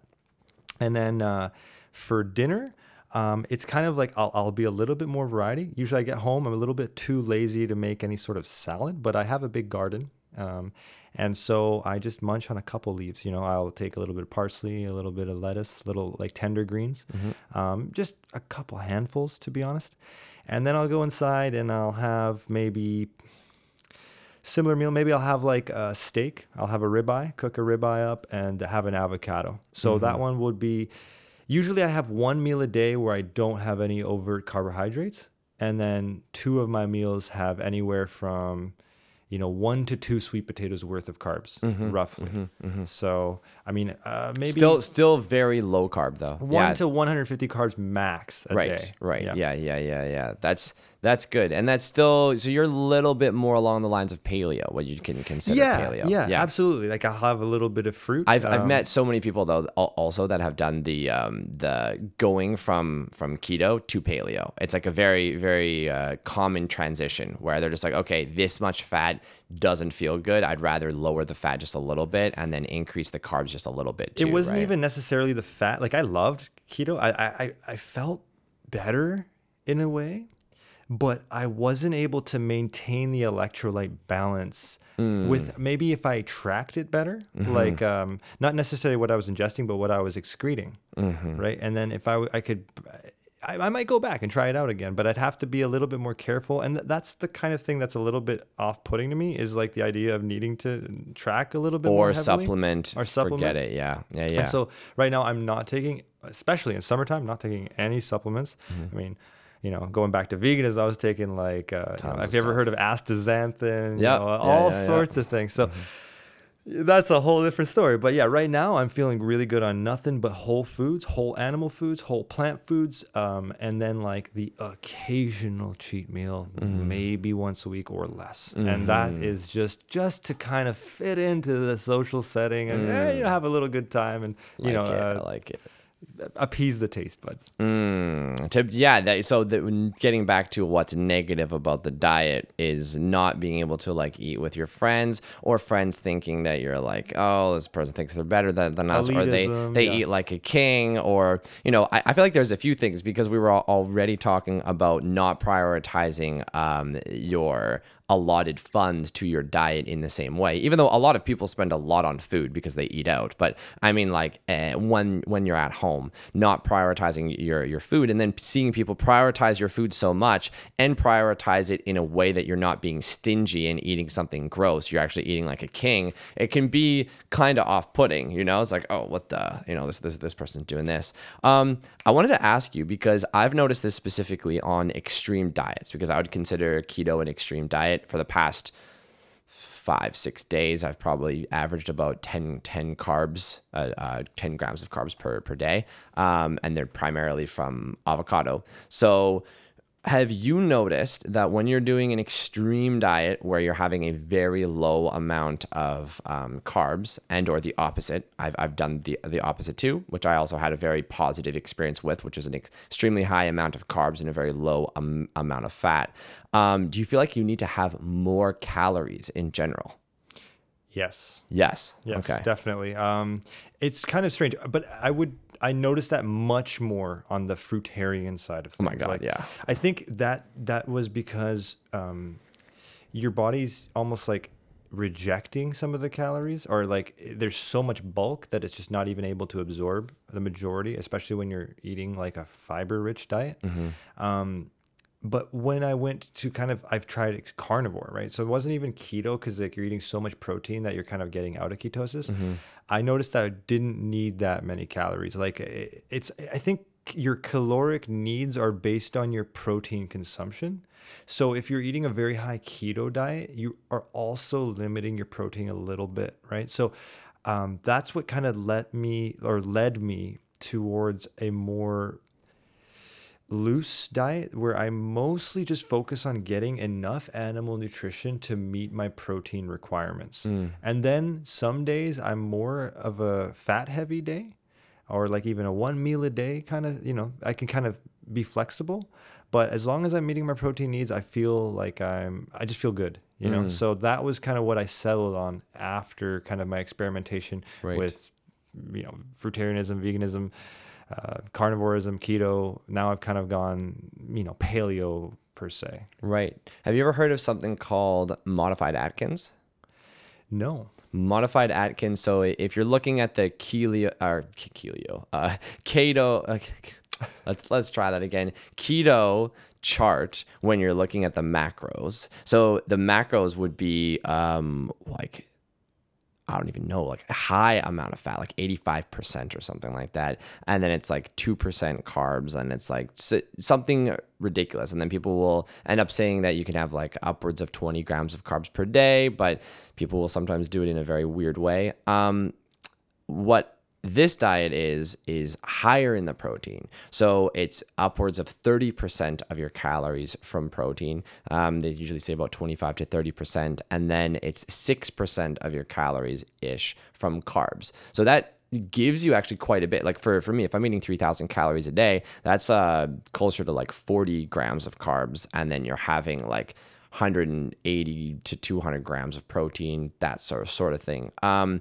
Speaker 2: And then uh, for dinner, um, it's kind of like I'll, I'll be a little bit more variety. Usually I get home, I'm a little bit too lazy to make any sort of salad, but I have a big garden. Um, and so I just munch on a couple leaves. You know, I'll take a little bit of parsley, a little bit of lettuce, little like tender greens, mm-hmm. um, just a couple handfuls to be honest. And then I'll go inside and I'll have maybe similar meal. Maybe I'll have like a steak. I'll have a ribeye, cook a ribeye up, and have an avocado. So mm-hmm. that one would be. Usually, I have one meal a day where I don't have any overt carbohydrates, and then two of my meals have anywhere from you know, one to two sweet potatoes worth of carbs, mm-hmm, roughly. Mm-hmm, mm-hmm. So, I mean, uh, maybe
Speaker 1: still still very low carb though.
Speaker 2: One yeah. to 150 carbs max.
Speaker 1: right,
Speaker 2: day.
Speaker 1: right, yeah. yeah, yeah, yeah, yeah. That's that's good, and that's still so you're a little bit more along the lines of paleo, what you can consider
Speaker 2: yeah,
Speaker 1: paleo.
Speaker 2: Yeah, yeah, absolutely. Like I'll have a little bit of fruit.
Speaker 1: I've, um, I've met so many people though also that have done the um, the going from from keto to paleo. It's like a very very uh, common transition where they're just like, okay, this much fat doesn't feel good. I'd rather lower the fat just a little bit and then increase the carbs just a little bit. Too,
Speaker 2: it wasn't
Speaker 1: right?
Speaker 2: even necessarily the fat. Like I loved keto. I I I felt better in a way but I wasn't able to maintain the electrolyte balance mm. with maybe if I tracked it better, mm-hmm. like um, not necessarily what I was ingesting, but what I was excreting, mm-hmm. right? And then if I, I could, I, I, might go back and try it out again, but I'd have to be a little bit more careful. And th- that's the kind of thing that's a little bit off putting to me is like the idea of needing to track a little bit
Speaker 1: or supplement or supplement. Forget it. Yeah. Yeah. Yeah.
Speaker 2: And so right now I'm not taking, especially in summertime, not taking any supplements. Mm-hmm. I mean, you know, going back to veganism, I was taking like, uh, you know, have you ever heard of astaxanthin? Yeah, you know, all yeah, sorts of things. So mm-hmm. that's a whole different story. But yeah, right now I'm feeling really good on nothing but whole foods, whole animal foods, whole plant foods, um, and then like the occasional cheat meal, mm-hmm. maybe once a week or less. Mm-hmm. And that mm-hmm. just just to kind of fit into the social setting and mm. eh, you know, have a little good time and you
Speaker 1: like
Speaker 2: know,
Speaker 1: it, uh, I like it
Speaker 2: appease the taste buds.
Speaker 1: Mm, to, yeah, that, so the, getting back to what's negative about the diet is not being able to like eat with your friends or friends thinking that you're like, oh, this person thinks they're better than, than us, or they they
Speaker 2: yeah.
Speaker 1: eat like a king, or you know, I, I feel like there's a few things because we were al- already talking about not prioritizing um, your allotted funds to your diet in the same way even though a lot of people spend a lot on food because they eat out. But i mean like uh, when when you're at home not prioritizing your your food and then seeing people prioritize your food so much and prioritize it in a way that you're not being stingy and eating something gross you're actually eating like a king it can be kind of off-putting you know? It's like oh what the you know this this this person's doing this. Um i wanted to ask you because i've noticed this specifically on extreme diets because i would consider keto an extreme diet for the past five six days. I've probably averaged about 10 10 carbs uh, uh, 10 grams of carbs per per day. Um, and they're primarily from avocado. So have you noticed that when you're doing an extreme diet where you're having a very low amount of um, carbs and or the opposite I've, I've done the, the opposite too which i also had a very positive experience with which is an extremely high amount of carbs and a very low um, amount of fat um, do you feel like you need to have more calories in general
Speaker 2: Yes.
Speaker 1: yes
Speaker 2: Yes,
Speaker 1: okay
Speaker 2: definitely. Um, it's kind of strange, but I would I noticed that much more on the fruitarian side of things.
Speaker 1: Oh my God, yeah.
Speaker 2: I think that that was because um, your body's almost like rejecting some of the calories, or like there's so much bulk that it's just not even able to absorb the majority, especially when you're eating like a fiber-rich diet.
Speaker 1: Mm-hmm.
Speaker 2: Um, but when I went to kind of, I've tried carnivore, right? So it wasn't even keto because like you're eating so much protein that you're kind of getting out of ketosis. I noticed that I didn't need that many calories. Like it- it's, I think your caloric needs are based on your protein consumption. So if you're eating a very high keto diet, you are also limiting your protein a little bit, right? So um, that's what kind of let me or led me towards a more loose diet where I mostly just focus on getting enough animal nutrition to meet my protein requirements. Hmm. And then some days I'm more of a fat heavy day or like even a one meal a day kind of, you know, I can kind of be flexible. But as long as I'm meeting my protein needs, I feel like I'm, I just feel good, you know? Hmm. So that was kind of what I settled on after kind of my experimentation
Speaker 1: Right.
Speaker 2: with, you know, fruitarianism, veganism, uh, carnivorism, keto. Now I've kind of gone, you know, paleo per se.
Speaker 1: right have you ever heard of something called modified atkins
Speaker 2: No.
Speaker 1: modified Atkins. So if you're looking at the Kelio or Kelio, uh, keto, uh, let's let's try that again. Keto chart when you're looking at the macros. So the macros would be um like I don't even know, like a high amount of fat, like 85% or something like that. And then it's like 2% carbs and it's like something ridiculous. And then people will end up saying that you can have like upwards of 20 grams of carbs per day, but people will sometimes do it in a very weird way. Um, what this diet is is higher in the protein. So it's upwards of 30% of your calories from protein. Um, they usually say about 25 to 30% and then it's 6% of your calories ish from carbs. So that gives you actually quite a bit. Like for, for me if i'm eating 3000 calories a day that's uh, closer to like 40 grams of carbs and then you're having like 180 to 200 grams of protein that sort of, sort of thing. Um,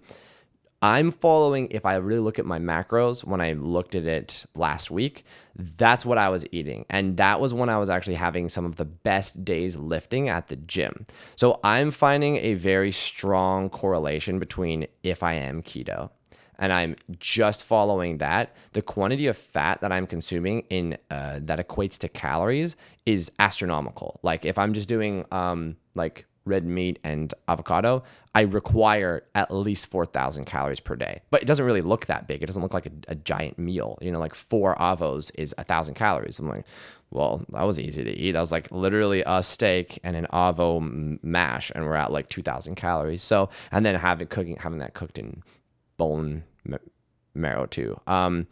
Speaker 1: I'm following, if I really look at my macros, when I looked at it last week, that's what I was eating. And that was when I was actually having some of the best days lifting at the gym. So I'm finding a very strong correlation between if I am keto and I'm just following that, the quantity of fat that I'm consuming in uh, that equates to calories is astronomical. Like if I'm just doing um, like red meat and avocado, I require at least 4,000 calories per day. But it doesn't really look that big. It doesn't look like a, a giant meal. You know, like four avos is a thousand calories. I'm like, well, that was easy to eat. That was like literally a steak and an avo mash, and we're at like 2,000 calories. So, and then having cooking, having that cooked in bone marrow too. Um,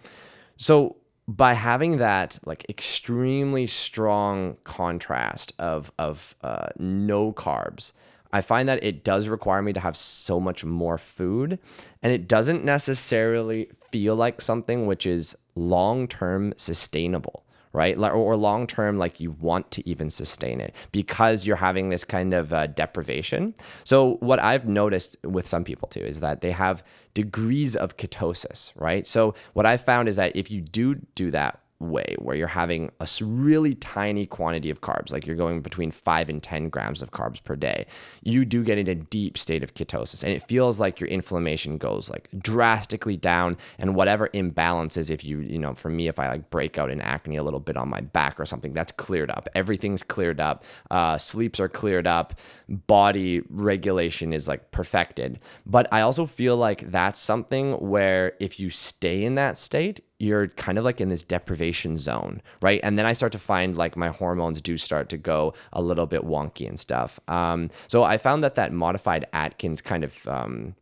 Speaker 1: so by having that like extremely strong contrast of of uh, no carbs, I find that it does require me to have so much more food, and it doesn't necessarily feel like something which is long term sustainable right? Or long term, like you want to even sustain it because you're having this kind of uh, deprivation. So, what I've noticed with some people too is that they have degrees of ketosis, right? So, what I've found is that if you do do that way where you're having a really tiny quantity of carbs, like you're going between five and 10 grams of carbs per day, you do get in a deep state of ketosis. And it feels like your inflammation goes like drastically down and whatever imbalances, if you, you know, for me, if I like break out in acne a little bit on my back or something, that's cleared up. Everything's cleared up. Uh, sleeps are cleared up. Body regulation is like perfected. But I also feel like that's something where if you stay in that state, you're kind of like in this deprivation zone, right? And then I start to find like my hormones do start to go a little bit wonky and stuff. Um, so I found that that modified Atkins kind of um,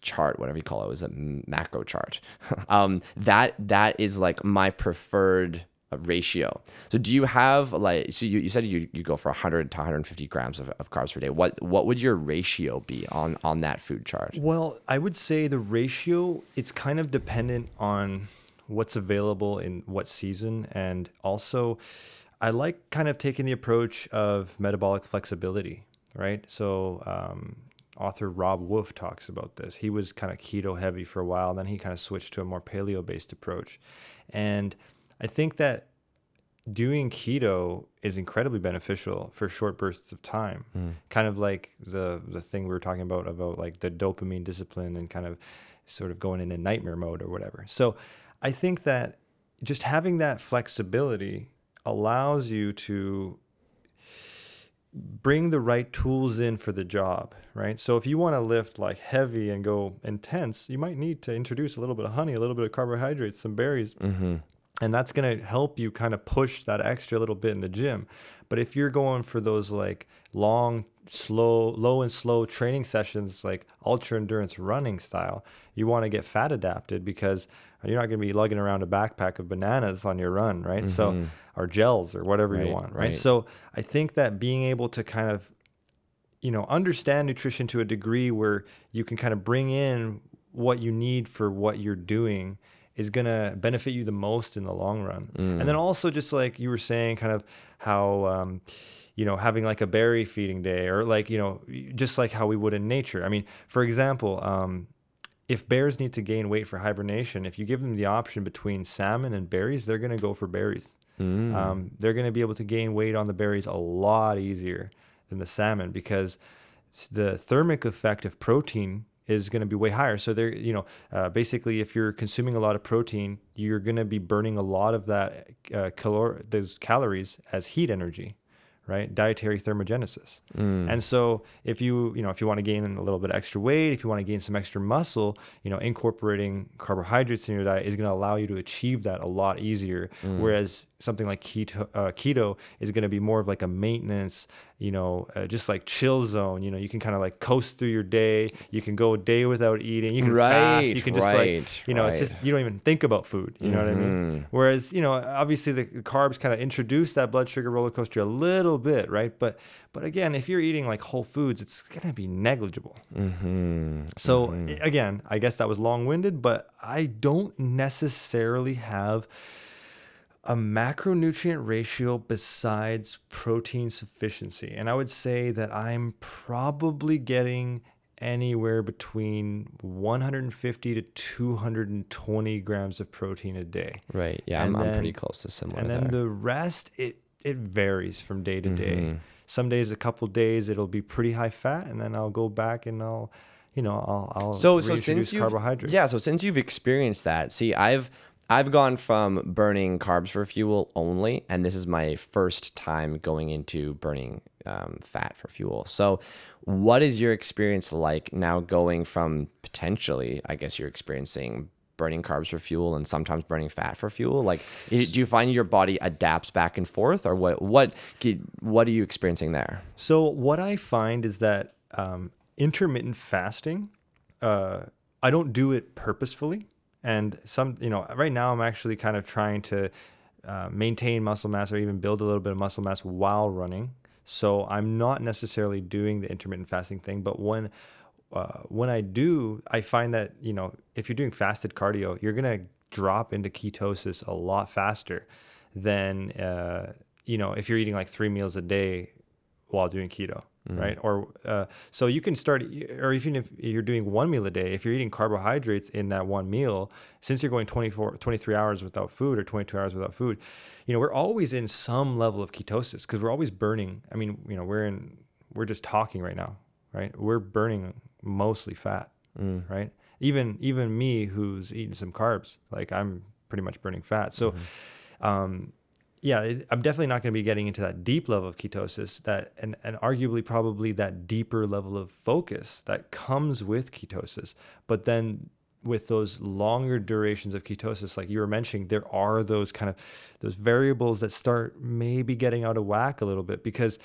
Speaker 1: chart, whatever you call it, was a macro chart. um, that that is like my preferred ratio. So do you have like so you, you said you, you go for 100 to 150 grams of, of carbs per day. What what would your ratio be on on that food chart?
Speaker 2: Well, I would say the ratio it's kind of dependent on what's available in what season. And also, I like kind of taking the approach of metabolic flexibility, right? So, um, author Robb Wolf talks about this. He was kind of keto heavy for a while, and then he kind of switched to a more paleo based approach. And I think that doing keto is incredibly beneficial for short bursts of time. Mm. Kind of like the the thing we were talking about about like the dopamine discipline and kind of sort of going into nightmare mode or whatever. So I think that just having that flexibility allows you to bring the right tools in for the job, right? So if you want to lift like heavy and go intense, you might need to introduce a little bit of honey, a little bit of carbohydrates, some berries. Mm-hmm. And that's going to help you kind of push that extra little bit in the gym. But if you're going for those like long, slow, low and slow training sessions, like ultra endurance running style, you want to get fat adapted because you're not going to be lugging around a backpack of bananas on your run, right? Mm-hmm. So, or gels or whatever right, you want, right? right? So, I think that being able to kind of, you know, understand nutrition to a degree where you can kind of bring in what you need for what you're doing is going to benefit you the most in the long run. Mm. And then also, just like you were saying, kind of how, um, you know, having like a berry feeding day or like, you know, just like how we would in nature. I mean, for example, um, if bears need to gain weight for hibernation, if you give them the option between salmon and berries, they're going to go for berries. Mm. Um, they're going to be able to gain weight on the berries a lot easier than the salmon because the thermic effect of protein is going to be way higher. So they're, you know, uh, basically, if you're consuming a lot of protein, you're going to be burning a lot of that uh, calor- those calories as heat energy right? Dietary thermogenesis. Mm. And so if you, you know, if you want to gain a little bit extra weight, if you want to gain some extra muscle, you know, incorporating carbohydrates in your diet is going to allow you to achieve that a lot easier. Mm. Whereas something like keto, uh, keto is going to be more of like a maintenance, you know, uh, just like chill zone. You know, you can kind of like coast through your day. You can go a day without eating. You can right, fast. You can just right, like, you know, right. it's just you don't even think about food. You mm-hmm. know what I mean? Mm-hmm. Whereas, you know, obviously the carbs kind of introduce that blood sugar roller coaster a little bit, right? But but again, if you're eating like whole foods, it's gonna be negligible. Mm-hmm. So mm-hmm. again, I guess that was long winded, but I don't necessarily have a macronutrient ratio besides protein sufficiency. And I would say that I'm probably getting anywhere between 150 to 220 grams of protein a day.
Speaker 1: Right. Yeah, I'm, then, I'm, pretty close to similar.
Speaker 2: And then
Speaker 1: there.
Speaker 2: the rest, it it varies from day to day. Mm-hmm. Some days, a couple days, it'll be pretty high fat, and then I'll go back and I'll, you know, I'll I'll
Speaker 1: so so since you carbohydrates. Yeah. So since you've experienced that, see, I've I've gone from burning carbs for fuel only, and this is my first time going into burning um, fat for fuel. So, what is your experience like now going from potentially, I guess you're experiencing burning carbs for fuel and sometimes burning fat for fuel? Like, do you find your body adapts back and forth, or what? What what are you experiencing there?
Speaker 2: So, what I find is that um, intermittent fasting, uh, I don't do it purposefully. And some, you know, right now I'm actually kind of trying to uh, maintain muscle mass or even build a little bit of muscle mass while running. So I'm not necessarily doing the intermittent fasting thing, but when uh, when I do, I find that you know if you're doing fasted cardio, you're gonna drop into ketosis a lot faster than uh, you know if you're eating like three meals a day while doing keto mm-hmm. right or uh, so you can start or even if you're doing one meal a day if you're eating carbohydrates in that one meal since you're going 24 23 hours without food or 22 hours without food you know we're always in some level of ketosis because we're always burning i mean you know we're in we're just talking right now right we're burning mostly fat mm. right even even me who's eating some carbs like i'm pretty much burning fat so mm-hmm. um yeah, I'm definitely not going to be getting into that deep level of ketosis that and, and arguably probably that deeper level of focus that comes with ketosis. But then with those longer durations of ketosis, like you were mentioning, there are those kind of those variables that start maybe getting out of whack a little bit because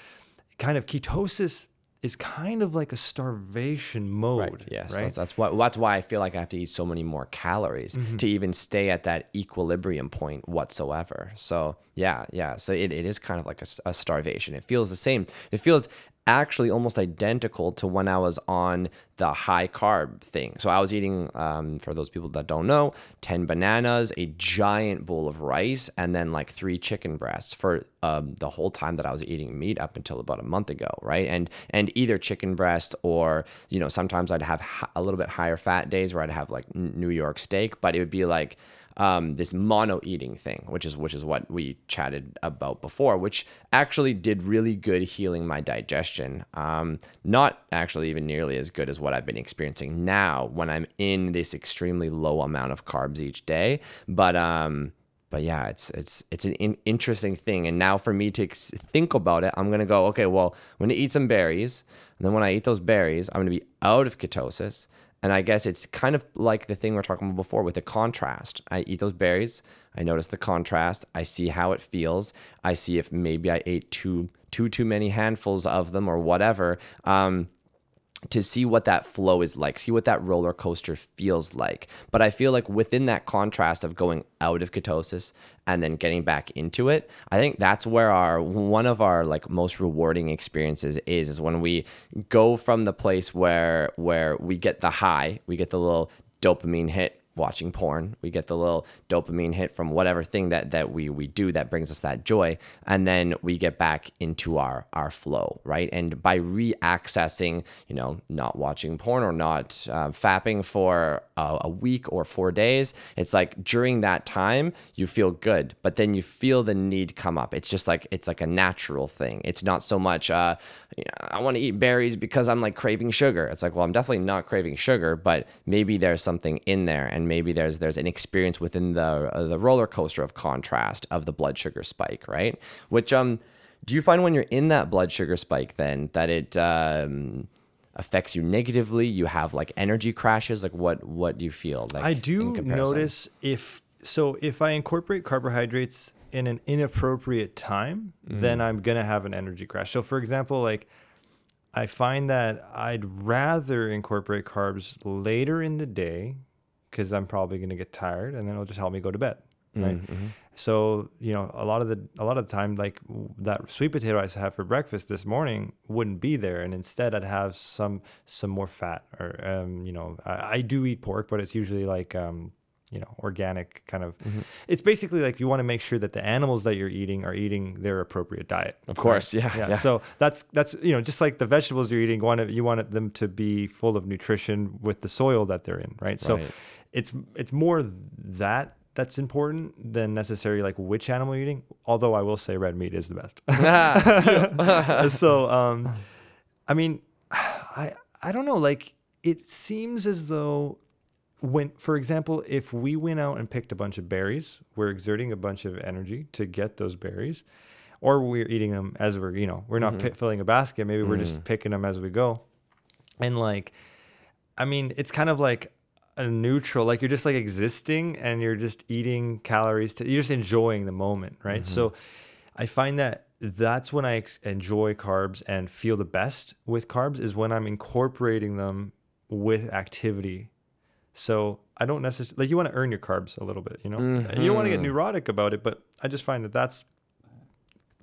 Speaker 2: kind of ketosis is kind of like a starvation mode.
Speaker 1: Right. Yes. Right? That's, that's why that's why I feel like I have to eat so many more calories mm-hmm. to even stay at that equilibrium point whatsoever. So yeah, yeah. So it, it is kind of like a, a starvation. It feels the same. It feels actually almost identical to when I was on the high carb thing. So I was eating, um, for those people that don't know, 10 bananas, a giant bowl of rice, and then like three chicken breasts for um, the whole time that I was eating meat up until about a month ago, right? And and either chicken breast or you know sometimes I'd have a little bit higher fat days where I'd have like New York steak, but it would be like um, this mono eating thing, which is which is what we chatted about before, which actually did really good healing my digestion. Um, not actually even nearly as good as what I've been experiencing now when I'm in this extremely low amount of carbs each day, but um, but yeah, it's it's it's an in- interesting thing. And now for me to think about it, I'm gonna go, okay, well, I'm gonna eat some berries, and then when I eat those berries, I'm gonna be out of ketosis, and I guess it's kind of like the thing we are talking about before with the contrast. I eat those berries, I notice the contrast, I see how it feels, I see if maybe I ate too too too many handfuls of them or whatever. Um, to see what that flow is like, see what that roller coaster feels like. But I feel like within that contrast of going out of ketosis and then getting back into it, I think that's where our one of our like most rewarding experiences is is when we go from the place where where we get the high, we get the little dopamine hit watching porn. We get the little dopamine hit from whatever thing that that we we do that brings us that joy, and then we get back into our our flow, right? And by re-accessing, you know, not watching porn or not uh, fapping for a, a week or four days, it's like during that time you feel good, but then you feel the need come up. It's just like it's like a natural thing. It's not so much uh, you know, I want to eat berries because I'm like craving sugar. It's like well, I'm definitely not craving sugar, but maybe there's something in there and maybe there's there's an experience within the uh, the roller coaster of contrast of the blood sugar spike, right? Which um, do you find when you're in that blood sugar spike then that it um affects you negatively? You have like energy crashes. Like what what do you feel? Like
Speaker 2: I do notice if so if I incorporate carbohydrates in an inappropriate time, mm. then I'm gonna have an energy crash. So for example, like I find that I'd rather incorporate carbs later in the day because I'm probably going to get tired, and then it'll just help me go to bed. Right. Mm-hmm. So you know, a lot of the a lot of the time, like that sweet potato I had for breakfast this morning wouldn't be there, and instead I'd have some some more fat, or um, you know, I, I do eat pork, but it's usually like um, you know organic kind of mm-hmm. it's basically like you want to make sure that the animals that you're eating are eating their appropriate diet
Speaker 1: of course right? yeah, yeah,
Speaker 2: yeah so that's that's you know just like the vegetables you're eating want you want them to be full of nutrition with the soil that they're in right, right. It's it's more that that's important than necessarily like which animal you're eating. Although I will say red meat is the best. so um, I mean, I I don't know. Like it seems as though when, for example, if we went out and picked a bunch of berries, we're exerting a bunch of energy to get those berries, or we're eating them as we're you know we're not mm-hmm. filling a basket. Maybe we're just mm. picking them as we go, and like, I mean, it's kind of like a neutral like you're just like existing and you're just eating calories to, you're just enjoying the moment right mm-hmm. so i find that that's when i ex- enjoy carbs and feel the best with carbs is when i'm incorporating them with activity so i don't necessarily like you want to earn your carbs a little bit you know mm-hmm. you don't want to get neurotic about it but i just find that that's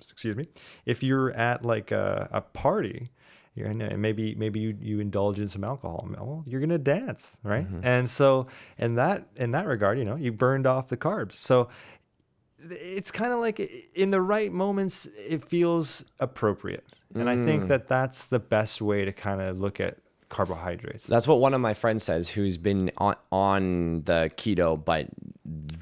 Speaker 2: excuse me if you're at like a, a party You're and maybe maybe you, you indulge in some alcohol. Well, oh, you're gonna dance, right? Mm-hmm. And so in that in that regard, you know, you burned off the carbs. So it's kind of like in the right moments, it feels appropriate, and I think mm. that that's the best way to kind of look at carbohydrates.
Speaker 1: That's what one of my friends says, who's been on on the keto, but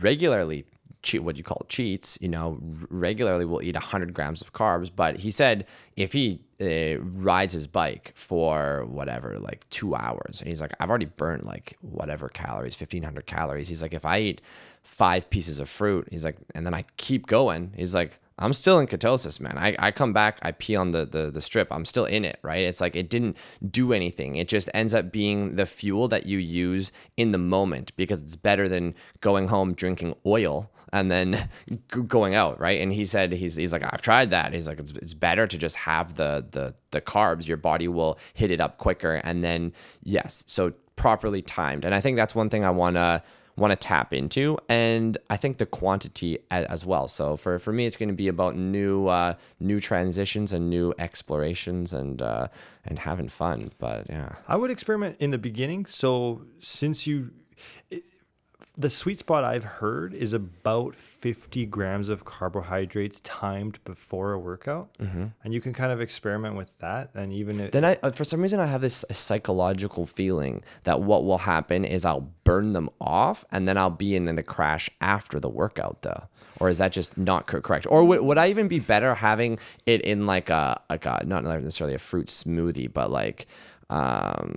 Speaker 1: regularly cheat what you call cheats. You know, regularly will eat hundred grams of carbs. But he said if he uh, rides his bike for whatever, like two hours, and he's like, I've already burned like whatever calories, fifteen hundred calories. He's like, if I eat five pieces of fruit, he's like, and then I keep going. He's like. I'm still in ketosis, man. I, I come back, I pee on the, the the strip. I'm still in it, right? It's like it didn't do anything. It just ends up being the fuel that you use in the moment because it's better than going home drinking oil and then g- going out, right? And he said he's he's like I've tried that. He's like it's, it's better to just have the the the carbs. Your body will hit it up quicker and then yes, so properly timed. And I think that's one thing I want to want to tap into and i think the quantity as well so for for me it's going to be about new uh new transitions and new explorations and uh and having fun but yeah
Speaker 2: I would experiment in the beginning. So since you, the sweet spot I've heard is about 50 grams of carbohydrates timed before a workout, and you can kind of experiment with that. And even if,
Speaker 1: then i uh, for some reason i have this psychological feeling that what will happen is i'll burn them off and then i'll be in, in the crash after the workout though. Or is that just not correct? Or would, would i even be better having it in like a like a not necessarily a fruit smoothie but like um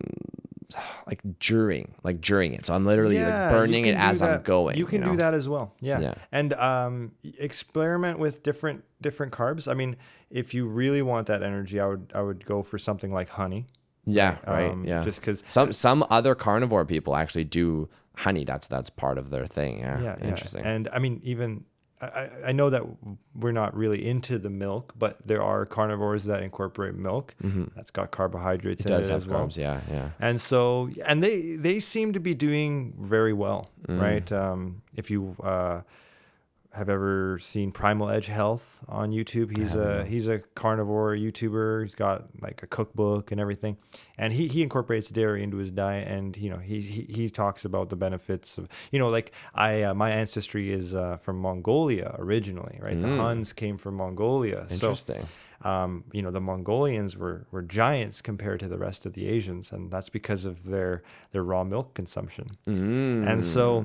Speaker 1: like during like during it so i'm literally
Speaker 2: Yeah,
Speaker 1: like burning it as i'm going
Speaker 2: You can
Speaker 1: know?
Speaker 2: do that as well. Yeah.
Speaker 1: Yeah.
Speaker 2: And um, experiment with different different carbs. I mean, if you really want that energy, I would I would go for something like honey.
Speaker 1: yeah right
Speaker 2: Um,
Speaker 1: yeah
Speaker 2: Just because.
Speaker 1: some some other carnivore people actually do honey that's that's part of their thing yeah,
Speaker 2: Yeah, yeah.
Speaker 1: interesting
Speaker 2: And I mean, even I, I- know that we're not really into the milk, but there are carnivores that incorporate milk. That's got carbohydrates
Speaker 1: Mm-hmm. it
Speaker 2: in
Speaker 1: does
Speaker 2: it
Speaker 1: have
Speaker 2: as well.
Speaker 1: carbs yeah yeah
Speaker 2: And so, and they they seem to be doing very well,
Speaker 1: Mm.
Speaker 2: right? Um, if you uh, have ever seen Primal Edge Health on YouTube, he's a he's a carnivore YouTuber. He's got like a cookbook and everything, and he he incorporates dairy into his diet, and you know he he, he talks about the benefits of you know like I uh, my ancestry is uh, from Mongolia originally, right? The Huns came from Mongolia, so
Speaker 1: Mm. interesting
Speaker 2: um, you know, the Mongolians were, were giants compared to the rest of the Asians, and that's because of their their raw milk consumption. And so,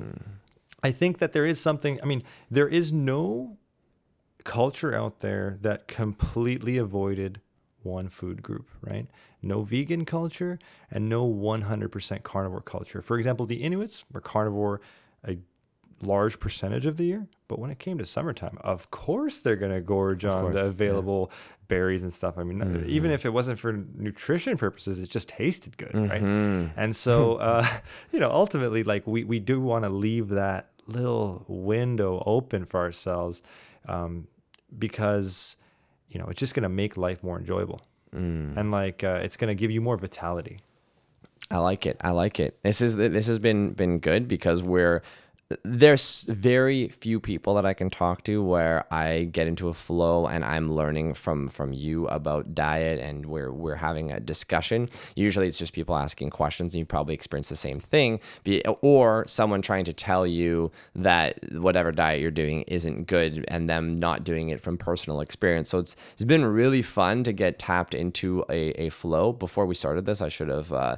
Speaker 2: I think that there is something. I mean, there is no culture out there that completely avoided one food group, right? No vegan culture and no 100% carnivore culture. For example, the Inuits were carnivore a large percentage of the year, but when it came to summertime, of course they're going to gorge on
Speaker 1: course,
Speaker 2: the
Speaker 1: yeah.
Speaker 2: available berries and stuff. I mean, even if it wasn't for nutrition purposes, it just tasted good, right? And so, uh, you know, ultimately, like we, we do want to leave that little window open for ourselves um, because, you know, it's just going to make life more enjoyable. And like, uh, it's going to give you more vitality.
Speaker 1: I like it. I like it. This is this has been been good because we're there's very few people that I can talk to where I get into a flow and I'm learning from from you about diet and we're we're having a discussion. Usually it's just people asking questions and you probably experience the same thing, or someone trying to tell you that whatever diet you're doing isn't good and them not doing it from personal experience. So it's it's been really fun to get tapped into a, a flow. Before we started this, I should have uh,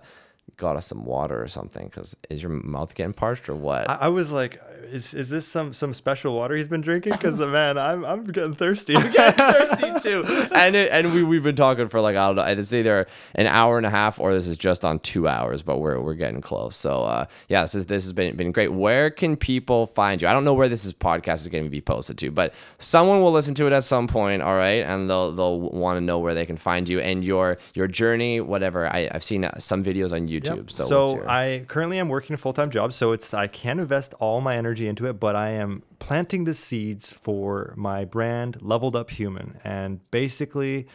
Speaker 1: got us some water or something because is your mouth getting parched or what?
Speaker 2: I, I was like, is, is this some, some special water he's been drinking? Because, man, I'm, I'm getting thirsty.
Speaker 1: Getting thirsty too. And it, and we we've been talking for like I don't know. It's either an hour and a half or this is just on two hours, but we're we're getting close. So uh, yeah, this is this has been been great. Where can people find you? I don't know where this is podcast is going to be posted to, but someone will listen to it at some point. All right, and they'll they'll want to know where they can find you and your your journey, whatever. I, I've seen uh, some videos on YouTube.
Speaker 2: Yep.
Speaker 1: So,
Speaker 2: So,
Speaker 1: your-
Speaker 2: I currently am working a full time job, so it's I can invest all my energy into it, but I am planting the seeds for my brand, Leveled Up Human, and basically.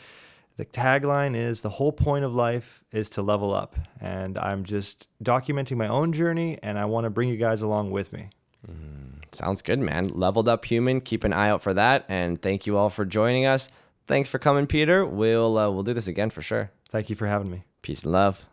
Speaker 2: The tagline is the whole point of life is to level up. And I'm just documenting my own journey and I want to bring you guys along with me.
Speaker 1: Sounds good, man. Leveled up human. Keep an eye out for that. And thank you all for joining us. Thanks for coming, Peter. We'll uh, we'll do this again for sure.
Speaker 2: Thank you for having me.
Speaker 1: Peace and love.